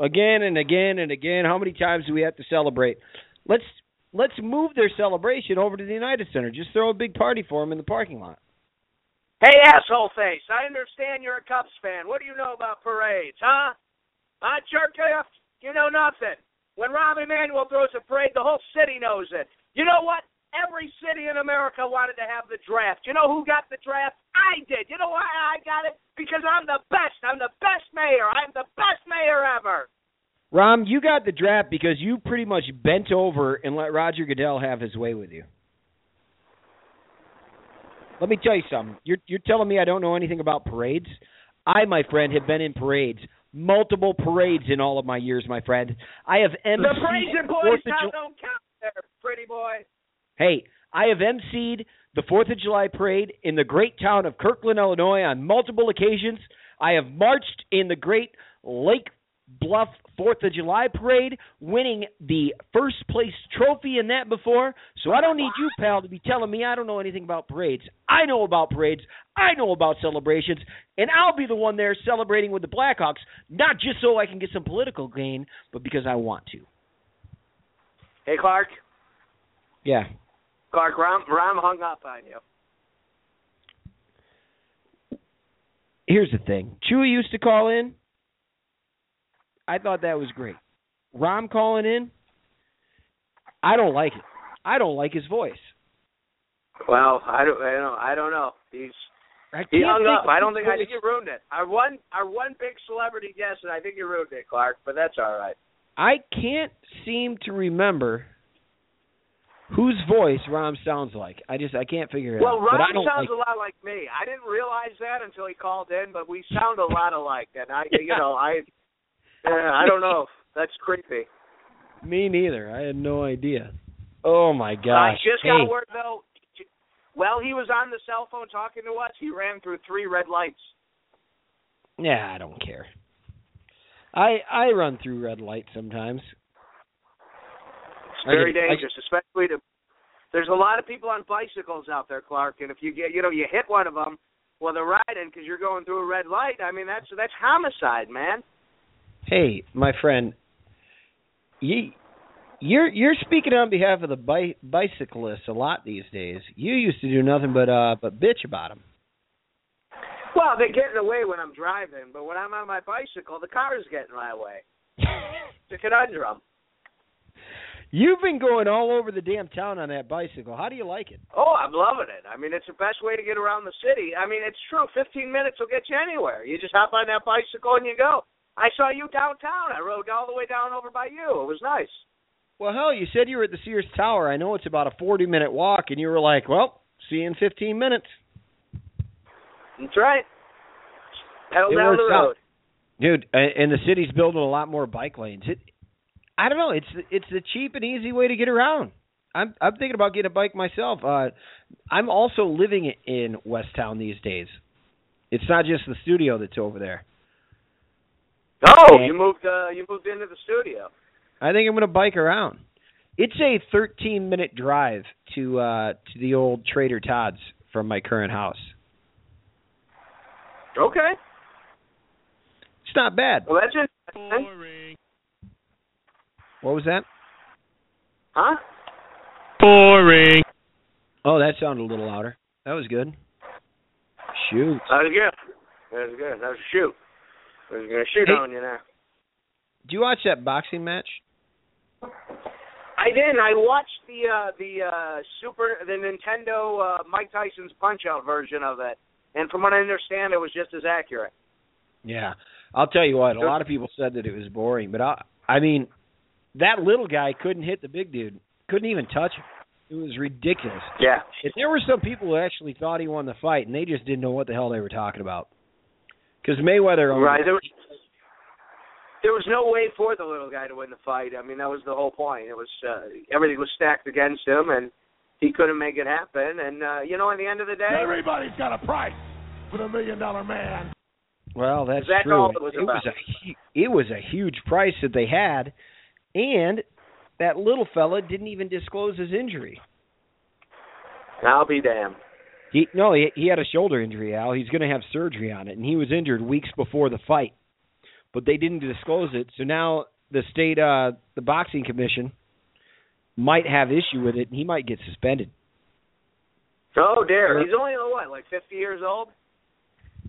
Again and again and again. How many times do we have to celebrate? Let's let's move their celebration over to the United Center. Just throw a big party for them in the parking lot. Hey, asshole face, I understand you're a Cubs fan. What do you know about parades, huh? Huh, jerk off? You know nothing. When Rahm Emanuel throws a parade, the whole city knows it. You know what? every city in America wanted to have the draft. You know who got the draft? I did. You know why I got it? Because I'm the best. I'm the best mayor. I'm the best mayor ever. Rahm, you got the draft because you pretty much bent over and let Roger Goodell have his way with you. Let me tell you something. You're you're telling me I don't know anything about parades? I, my friend, have been in parades, multiple parades in all of my years, my friend. I have emceed the parades in Boys Fourth of Town Ju- don't count there, pretty boy. Hey, I have emceed the Fourth of July parade in the great town of Kirkland, Illinois, on multiple occasions. I have marched in the great Lake Bluff Fourth of July parade, winning the first place trophy in that before. So I don't need you, pal, to be telling me I don't know anything about parades. I know about parades. I know about celebrations, and I'll be the one there celebrating with the Blackhawks, not just so I can get some political gain, but because I want to. Hey, Clark. Yeah. Clark, Rahm, Rahm hung up on you. Here's the thing. Chuy used to call in. I thought that was great. Rahm calling in. I don't like it. I don't like his voice. Well, I don't, I don't, I don't know. He's I he hung up. I don't think I think you ruined it. Our one, our one big celebrity guest, and I think you ruined it, Clark. But that's all right. I can't seem to remember whose voice Rahm sounds like. I just I can't figure it Well, out. I Rahm sounds like, a lot like me. I didn't realize that until he called in, but we sound a lot alike. And I, you know, I, uh, I don't know. That's creepy. me neither. I had no idea. Oh my gosh. I just hey, got word though. Well, he was on the cell phone talking to us. He ran through three red lights. Yeah, I don't care. I I run through red lights sometimes. It's very get- dangerous, especially to. There's a lot of people on bicycles out there, Clark, and if you get, you know, you hit one of them while they're riding because you're going through a red light. I mean, that's that's homicide, man. Hey, my friend, you you're you're speaking on behalf of the bi- bicyclists a lot these days. You used to do nothing but uh but bitch about them. Well, they're getting away when I'm driving, but when I'm on my bicycle, the car is getting my way. It's a conundrum. You've been going all over the damn town on that bicycle. How do you like it? Oh, I'm loving it. I mean, it's the best way to get around the city. I mean, it's true. 15 minutes will get you anywhere. You just hop on that bicycle and you go. I saw you downtown. I rode all the way down over by you. It was nice. Well, hell, you said you were at the Sears Tower. I know it's about a 40 minute walk, and you were like, "Well, see you in 15 minutes." That's right. Pedal It down the works out. road. Dude, and the city's building a lot more bike lanes. It, I don't know. It's it's the cheap and easy way to get around. I'm I'm thinking about getting a bike myself. Uh, I'm also living in West Town these days. It's not just the studio that's over there. Oh, And- you moved. uh You moved into the studio. I think I'm going to bike around. It's a 13 minute drive to uh to the old Trader Todd's from my current house. Okay. It's not bad. Well, that's interesting. What was that? Huh? Boring. Oh, that sounded a little louder. That was good. Shoot. That was good. That was good. That was a shoot. I was gonna shoot Hey. on you now. Did you watch that boxing match? I didn't. I watched the uh the uh Super the Nintendo uh Mike Tyson's Punch Out version of it, and from what I understand, it was just as accurate. Yeah. I'll tell you what, a lot of people said that it was boring, but I I mean, that little guy couldn't hit the big dude. Couldn't even touch him. It was ridiculous. Yeah. If there were some people who actually thought he won the fight and they just didn't know what the hell they were talking about. Cuz Mayweather only- Right. There was, there was no way for the little guy to win the fight. I mean, that was the whole point. It was uh, everything was stacked against him, and he couldn't make it happen. And uh, you know, at the end of the day, Everybody's got a price for the million dollar man. Well, that's That's true. all it was was about. a it was a huge price that they had, and that little fella didn't even disclose his injury. I'll be damned. He no, he, he had a shoulder injury, Al. He's going to have surgery on it, and he was injured weeks before the fight, but they didn't disclose it. So now the state, uh, the boxing commission, might have issue with it, and he might get suspended. Oh dear, he's only what, like fifty years old?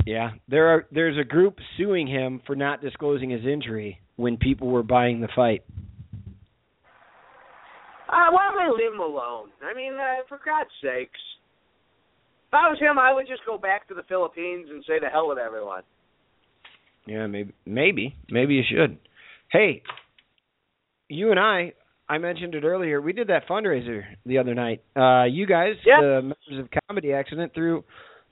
Yeah, there are there's a group suing him for not disclosing his injury when people were buying the fight. Uh, why don't they leave him alone? I mean, uh, for God's sakes. If I was him, I would just go back to the Philippines and say to hell with everyone. Yeah, maybe, maybe, maybe you should. Hey, you and I, I mentioned it earlier. We did that fundraiser the other night. Uh, you guys, Yeah. the members of Comedy Accident, through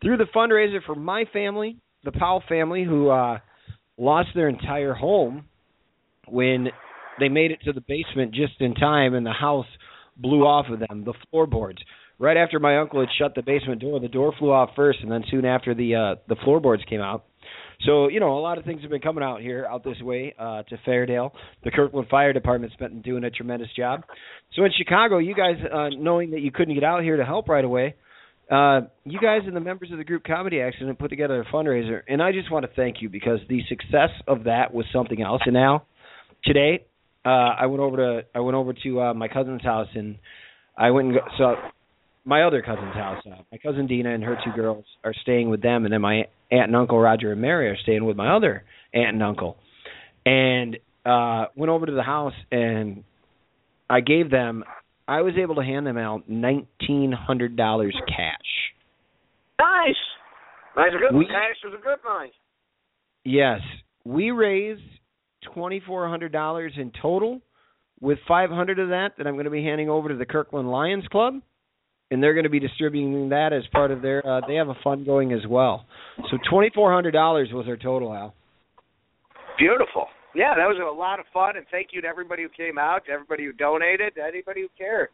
through the fundraiser for my family, the Powell family, who uh, lost their entire home when they made it to the basement just in time, and the house blew off of them, the floorboards. Right after my uncle had shut the basement door, the door flew off first, and then soon after the uh, the floorboards came out. So you know, a lot of things have been coming out here, out this way uh, to Fairdale. The Kirkland Fire Department's been doing a tremendous job. So in Chicago, you guys, uh, knowing that you couldn't get out here to help right away, uh, you guys and the members of the group Comedy Accident put together a fundraiser, and I just want to thank you because the success of that was something else. And now, today, uh, I went over to I went over to uh, my cousin's house, and I went and go, so my other cousin's house. Uh, my cousin Dina and her two girls are staying with them, and then my aunt and uncle Roger and Mary are staying with my other aunt and uncle. And uh went over to the house and I gave them I was able to hand them out nineteen hundred dollars cash. Nice. Nice. Good. We- Cash was a good night. Yes. We raised twenty four hundred dollars in total, with five hundred of that that I'm going to be handing over to the Kirkland Lions Club, and they're going to be distributing that as part of their. Uh, they have a fund going as well. So twenty four hundred dollars was our total, Al. Beautiful. Yeah, that was a lot of fun, and thank you to everybody who came out, to everybody who donated, to anybody who cared.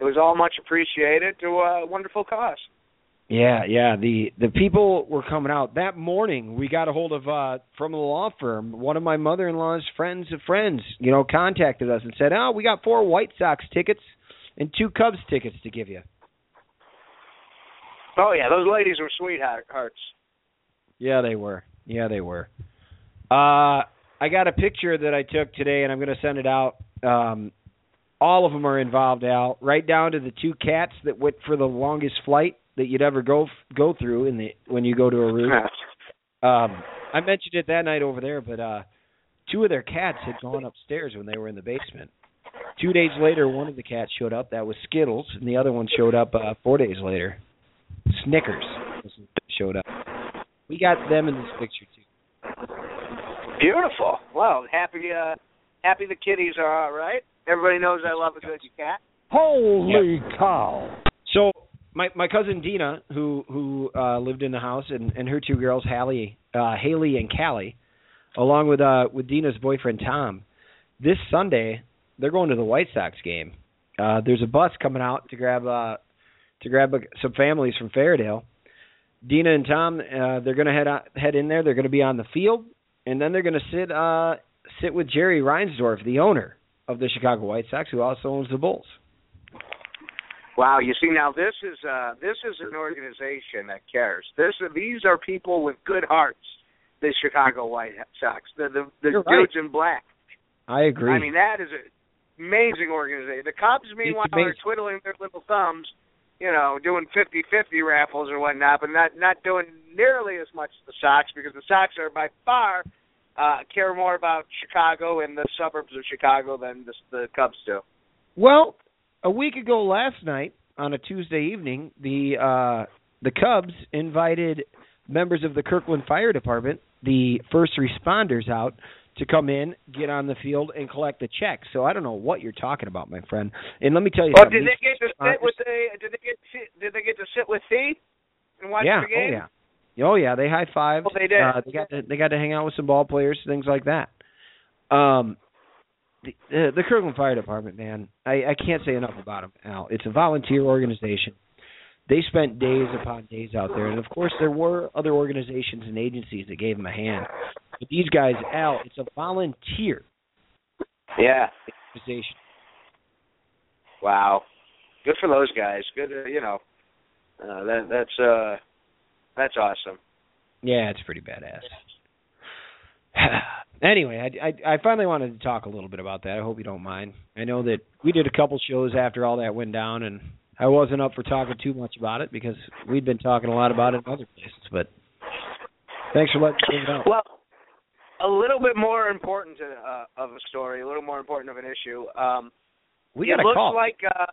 It was all much appreciated to a wonderful cause. Yeah, yeah. The the people were coming out that morning. We got a hold of uh from the law firm. One of my mother in law's friends of friends, you know, contacted us and said, "Oh, we got four White Sox tickets and two Cubs tickets to give you." Oh yeah, those ladies were sweethearts. Yeah, they were. Yeah, they were. Uh I got a picture that I took today and I'm going to send it out. Um all of them are involved Al, right down to the two cats that went for the longest flight that you'd ever go go through in the when you go to a room. Um, I mentioned it that night over there, but uh, two of their cats had gone upstairs when they were in the basement. Two days later, one of the cats showed up. That was Skittles, and the other one showed up uh, four days later. Snickers showed up. We got them in this picture too. Beautiful. Well, happy uh happy the kitties are all right. Everybody knows I love a good cat. Holy cow! So my my cousin Dina, who who uh, lived in the house, and and her two girls, Hallie, uh, Haley, and Callie, along with uh with Dina's boyfriend Tom, this Sunday they're going to the White Sox game. Uh, there's a bus coming out to grab uh to grab uh, some families from Fairdale. Dina and Tom, uh, they're going to head out, head in there. They're going to be on the field, and then they're going to sit uh sit with Jerry Reinsdorf, the owner of the Chicago White Sox, who also owns the Bulls. Wow, you see now this is uh this is an organization that cares. This these are people with good hearts. The Chicago White Sox, the the, the dudes right. in black. I agree. I mean that is an amazing organization. The Cubs, meanwhile, are twiddling their little thumbs, you know, doing fifty-fifty raffles or whatnot, but not not doing nearly as much as the Sox because the Sox are by far uh care more about Chicago and the suburbs of Chicago than the, the Cubs do. Well, a week ago last night on a Tuesday evening, the uh the Cubs invited members of the Kirkland Fire Department, the first responders out to come in, get on the field and collect the check. So I don't know what you're talking about, my friend. And let me tell you Oh, something. did they get to sit with the? Did they get to did they get to sit with Theo and watch yeah, the game? oh yeah. Oh yeah, they high five. Oh, they did. Uh, they got to, they got to hang out with some ball players, things like that. Um, the uh, the Kirkland Fire Department, man, I I can't say enough about them. Al, it's a volunteer organization. They spent days upon days out there, and of course there were other organizations and agencies that gave them a hand. But these guys, Al, it's a volunteer Yeah. organization. Wow. Good for those guys. Good. Uh, you know, uh, that that's uh that's awesome. Yeah, it's pretty badass. anyway, I, I I finally wanted to talk a little bit about that. I hope you don't mind. I know that we did a couple shows after all that went down, and I wasn't up for talking too much about it because we'd been talking a lot about it in other places. But thanks for letting me bring it up. Well, a little bit more important to, uh, of a story, a little more important of an issue. Um, We it got a looks call. like uh,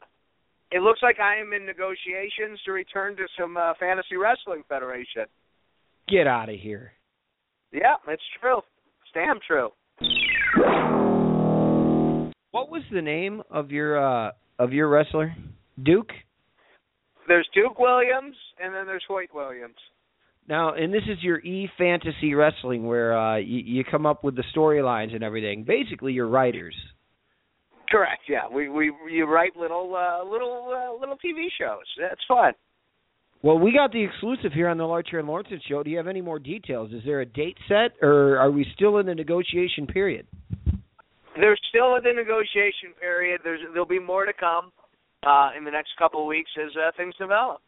it looks like I am in negotiations to return to some uh, fantasy wrestling federation. Get out of here. Yeah, it's true. It's damn true. What was the name of your uh of your wrestler? Duke? There's Duke Williams, and then there's Hoyt Williams. Now, and this is your e fantasy wrestling where uh you, you come up with the storylines and everything. Basically, you're writers. Correct. Yeah, we we you write little uh, little uh, little TV shows. That's fun. Well, we got the exclusive here on the Larcher and Lorensen show. Do you have any more details? Is there a date set, or are we still in the negotiation period? They're still in the negotiation period. There's there'll be more to come uh, in the next couple of weeks as uh, things develop.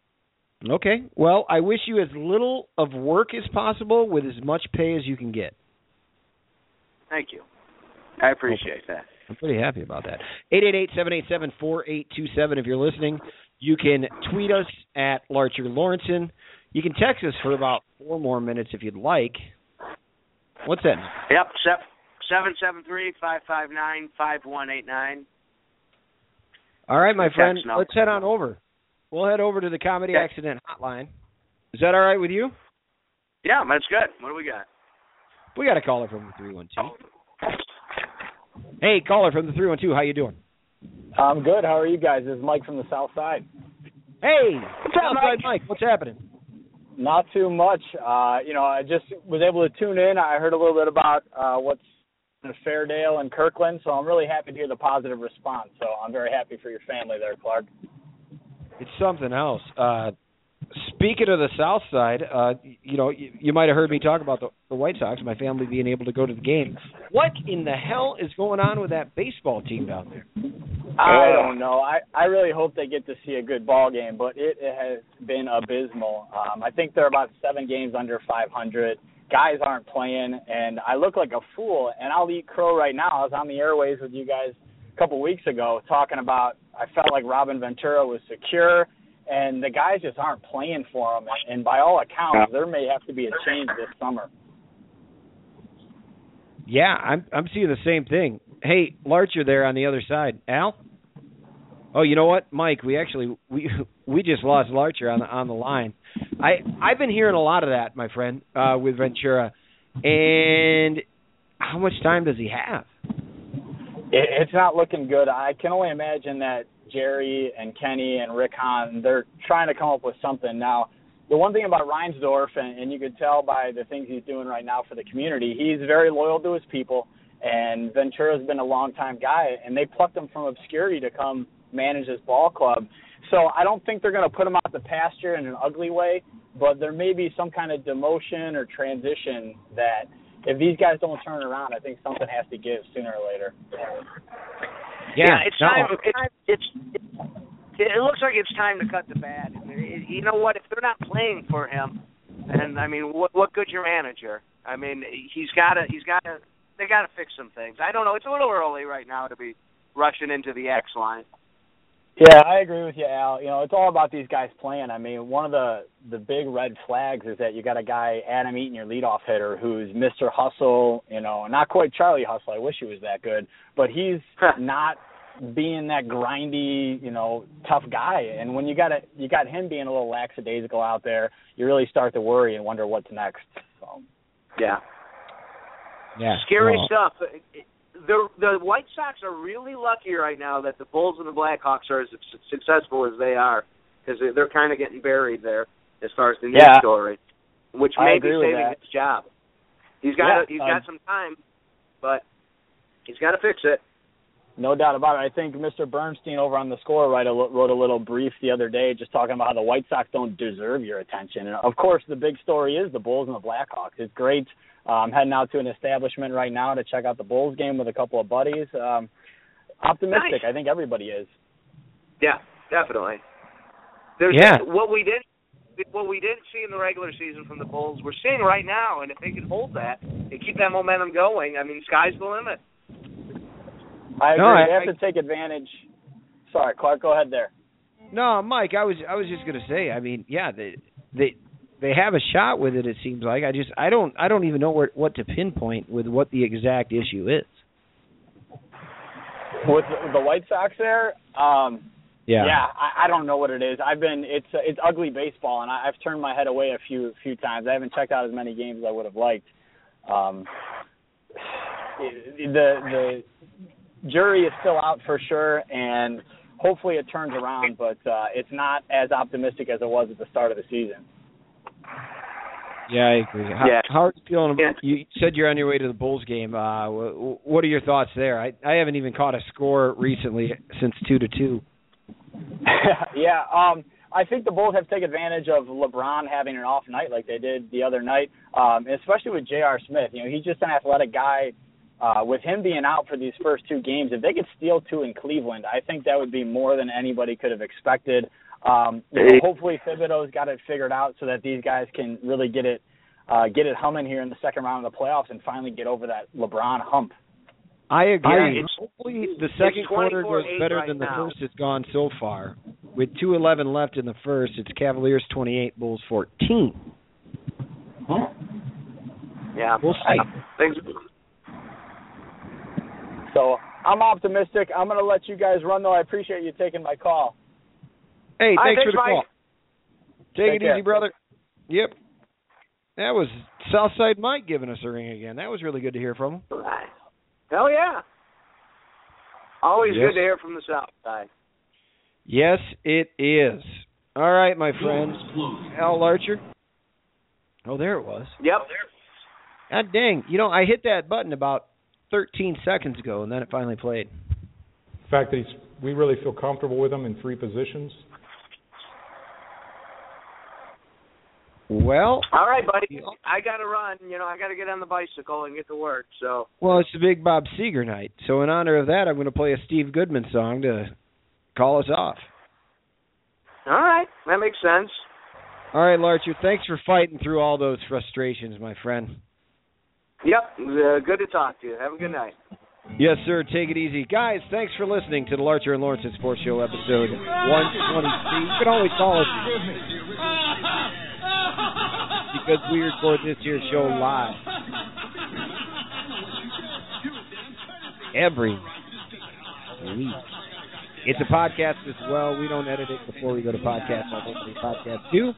Okay. Well, I wish you as little of work as possible with as much pay as you can get. Thank you. I appreciate that. I'm pretty happy about that. Eight eight eight seven eight seven four eight two seven. If you're listening, you can tweet us at Larcher Lorensen. You can text us for about four more minutes if you'd like. What's that? Yep. Seven seven three five five nine five one eight nine. All right, my friend. Let's head on over. We'll head over to the comedy Okay. accident hotline. Is that all right with you? Yeah, that's good. What do we got? We got a caller from the three one two. Hey, caller from the three one two. How you doing? I'm good. How are you guys? This is Mike from the South Side. Hey, What's up, Southside Mike? What's happening? Not too much. Uh, you know, I just was able to tune in. I heard a little bit about uh, what's in Fairdale and Kirkland, so I'm really happy to hear the positive response. So I'm very happy for your family there, Clark. It's something else. Uh, speaking of the South Side, uh, you know, you, you might have heard me talk about the, the White Sox, my family being able to go to the game. What in the hell is going on with that baseball team down there? I don't know. I I really hope they get to see a good ball game, but it, it has been abysmal. Um, I think they're about seven games under 500. Guys aren't playing, and I look like a fool. And I'll eat crow right now. I was on the airways with you guys a couple weeks ago talking about. I felt like Robin Ventura was secure, and the guys just aren't playing for him. And by all accounts, there may have to be a change this summer. Yeah, I'm I'm seeing the same thing. Hey, Larcher there on the other side. Al? Oh, you know what, Mike? We actually we we just lost Larcher on the on the line. I I've been hearing a lot of that, my friend, uh, with Ventura. And how much time does he have? It, it's not looking good. I can only imagine that Jerry and Kenny and Rick Hahn, they're trying to come up with something. Now, the one thing about Reinsdorf, and, and you could tell by the things he's doing right now for the community, he's very loyal to his people. And Ventura's been a longtime guy, and they plucked him from obscurity to come manage this ball club. So I don't think they're going to put him out the pasture in an ugly way, but there may be some kind of demotion or transition that if these guys don't turn around, I think something has to give sooner or later. Yeah, it's no. time. It's, it's it looks like it's time to cut the bad. You know what? If they're not playing for him, and I mean, what what good's your manager? I mean, he's got to he's got to they got to fix some things. I don't know. It's a little early right now to be rushing into the X line. Yeah, I agree with you, Al. You know, it's all about these guys playing. I mean, one of the the big red flags is that you got a guy Adam Eaton, your leadoff hitter, who's Mr. Hustle. You know, not quite Charlie Hustle. I wish he was that good, but he's not being that grindy, you know, tough guy. And when you got a, you got him being a little lackadaisical out there, you really start to worry and wonder what's next. So. Yeah. Yeah. Scary well, stuff. The the White Sox are really lucky right now that the Bulls and the Blackhawks are as successful as they are because they're kind of getting buried there as far as the news Yeah. story, which I may be saving his job. He's got Yeah, he's um, got some time, but he's got to fix it. No doubt about it. I think Mr. Bernstein over on the score write wrote a little brief the other day just talking about how the White Sox don't deserve your attention. And of course, the big story is the Bulls and the Blackhawks. It's great. Uh, I'm heading out to an establishment right now to check out the Bulls game with a couple of buddies. Um, optimistic. Nice. I think everybody is. Yeah, definitely. There's Yeah. what we did what we didn't see in the regular season from the Bulls, we're seeing right now, and if they can hold that and keep that momentum going, I mean, sky's the limit. I agree. No, I- they have to take advantage. Sorry, Clark. Go ahead there. No, Mike, I was I was just gonna say. I mean, yeah, they they they have a shot with it. It seems like I just I don't I don't even know where what to pinpoint with what the exact issue is. with the, White Sox there. Um, Yeah. Yeah, I, I don't know what it is. I've been it's it's ugly baseball, and I, I've turned my head away a few few times. I haven't checked out as many games as I would have liked. Um, the the jury is still out for sure, and hopefully it turns around. But uh, it's not as optimistic as it was at the start of the season. Yeah, I agree. How, Yeah. how are you feeling? About, you said you're on your way to the Bulls game. Uh, wh- what are your thoughts there? I I haven't even caught a score recently since two to two. yeah, um, I think the Bulls have taken advantage of LeBron having an off night like they did the other night, um, especially with J.R. Smith. You know, he's just an athletic guy. Uh, with him being out for these first two games, if they could steal two in Cleveland, I think that would be more than anybody could have expected. Um, you know, hopefully Thibodeau's got it figured out so that these guys can really get it uh, get it humming here in the second round of the playoffs and finally get over that LeBron hump. I agree. it's- Hopefully, the second quarter 24-8 goes better right than the now. first it's gone so far. With two eleven left in the first, it's Cavaliers twenty eight, Bulls fourteen. Huh. Yeah. We'll see. Thanks. So I'm optimistic. I'm going to let you guys run though. I appreciate you taking my call. Hey, All right, thanks for the Mike. call. Take, Take it care. easy, brother. Yep. That was Southside Mike giving us a ring again. That was really good to hear from him. hell yeah. Always Yes. good to hear from the South Side. Yes, it is. All right, my friends. Al Larcher. Oh, there it was. Yep. God dang. You know, I hit that button about 13 seconds ago, and then it finally played. The fact that he's, we really feel comfortable with him in three positions. Well, All right, buddy. I got to run. You know, I got to get on the bicycle and get to work. So, well, it's the Big Bob Seger night. So, in honor of that, I'm going to play a Steve Goodman song to call us off. all right, that makes sense. All right, Larcher, thanks for fighting through all those frustrations, my friend. Yep. Uh, good to talk to you. Have a good night. Yes, sir. Take it easy. Guys, thanks for listening to the Larcher and Lorensen Sports Show episode 123. You can always call us because we record this here show live every week. It's a podcast as well. We don't edit it before we go to podcast. I think the podcast do.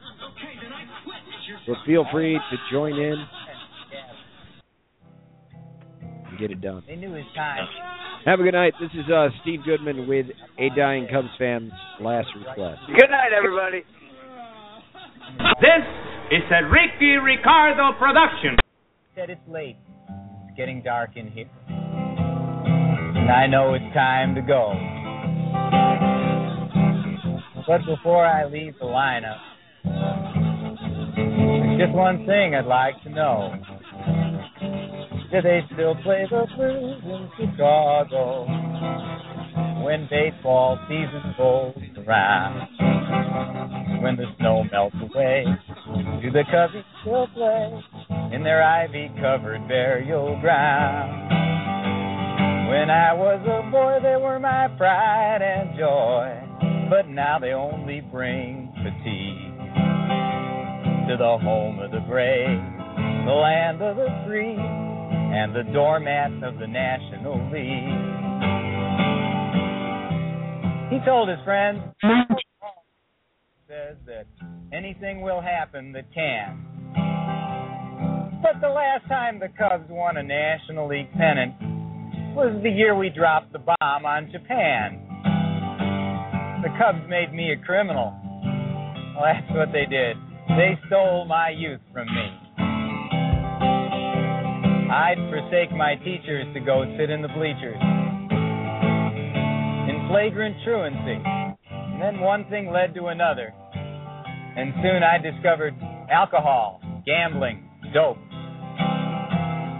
So feel free to join in and get it done. They knew his time. Have a good night. This is uh, Steve Goodman with a dying Cubs fan's last request. Good night, everybody. This is a Ricky Ricardo production. Said it's late. It's getting dark in here. And I know it's time to go. But before I leave the lineup, there's just one thing I'd like to know. Do they still play the blues in Chicago when baseball season rolls around? When the snow melts away, do the Cubbies still play in their ivy-covered burial ground? When I was a boy, they were my pride and joy, but now they only bring fatigue to the home of the brave, the land of the free, and the doormat of the National League. He told his friends, anything will happen that can. But the last time the Cubs won a National League pennant was the year we dropped the bomb on Japan. The Cubs made me a criminal. Well, that's what they did. They stole my youth from me. I'd forsake my teachers to go sit in the bleachers in flagrant truancy. And then one thing led to another. And soon I discovered alcohol, gambling, dope,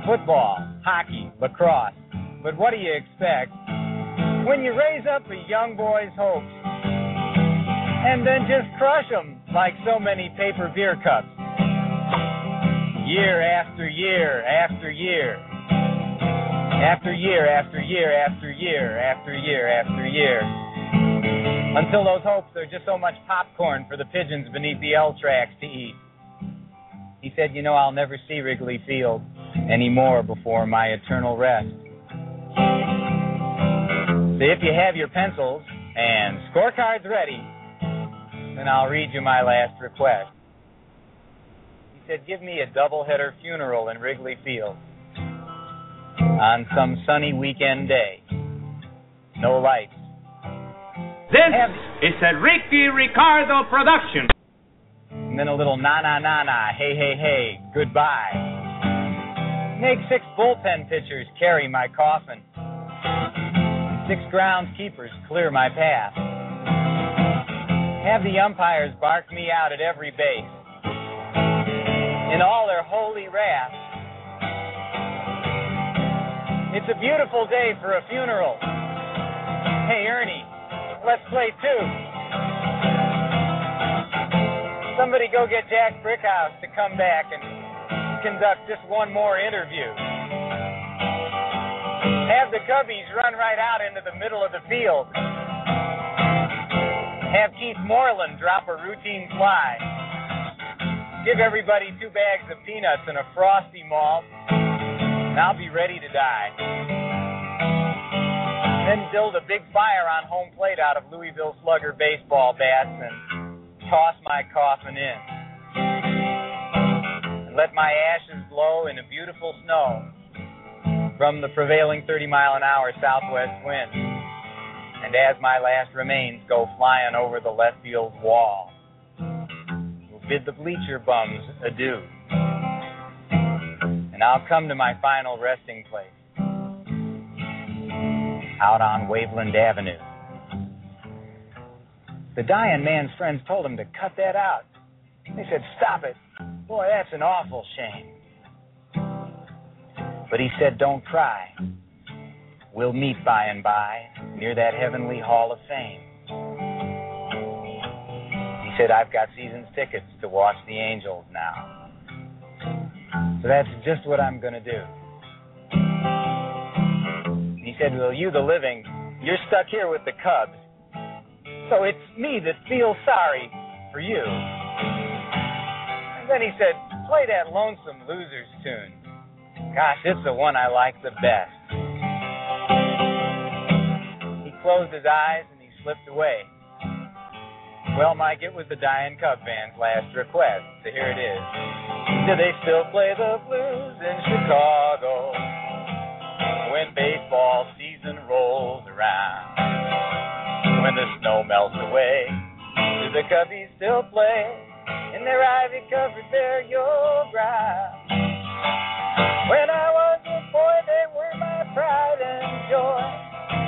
football, hockey, lacrosse. But what do you expect when you raise up a young boy's hopes and then just crush them like so many paper beer cups? Year after year after year. After year after year after year after year after year. Mm. Until those hopes are just so much popcorn for the pigeons beneath the L tracks to eat. He said, You know, I'll never see Wrigley Field anymore before my eternal rest. So if you have your pencils and scorecards ready, then I'll read you my last request. He said, Give me a doubleheader funeral in Wrigley Field on some sunny weekend day. No lights. This is a Ricky Ricardo production. And then a little na na na na, hey hey hey, goodbye. Make six bullpen pitchers carry my coffin. Six groundskeepers clear my path. Have the umpires bark me out at every base. In all their holy wrath. It's a beautiful day for a funeral. Hey, Ernie, let's play two. Somebody go get Jack Brickhouse to come back and conduct just one more interview. Have the Cubbies run right out into the middle of the field. Have Keith Moreland drop a routine fly. Give everybody two bags of peanuts and a frosty malt, and I'll be ready to die. Then build a big fire on home plate out of Louisville Slugger baseball bats and toss my coffin in. And let my ashes blow in a beautiful snow from the prevailing 30 mile an hour southwest wind. And as my last remains go flying over the left field wall, we'll bid the bleacher bums adieu. And I'll come to my final resting place out on Waveland Avenue. The dying man's friends told him to cut that out. They said, Stop it. Boy, that's an awful shame. But he said, Don't cry. We'll meet by and by near that heavenly hall of fame. He said, I've got season's tickets to watch the Angels now. So that's just what I'm going to do. He said, Well, you, the living, you're stuck here with the Cubs. So it's me that feels sorry for you. And then he said, Play that Lonesome Losers tune. Gosh, it's the one I like the best. He closed his eyes and he slipped away. Well, Mike, it was the dying Cub band's last request, so here it is. Do they still play the blues in Chicago when baseball season rolls around? When the snow melts away, do the Cubbies still play in their ivy-covered burial ground? When I was a boy, they were my pride and joy.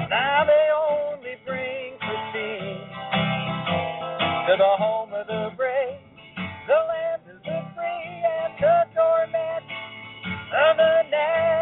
Now they only bring fatigue to the home of the brave, the land of the free, and the doormat of the National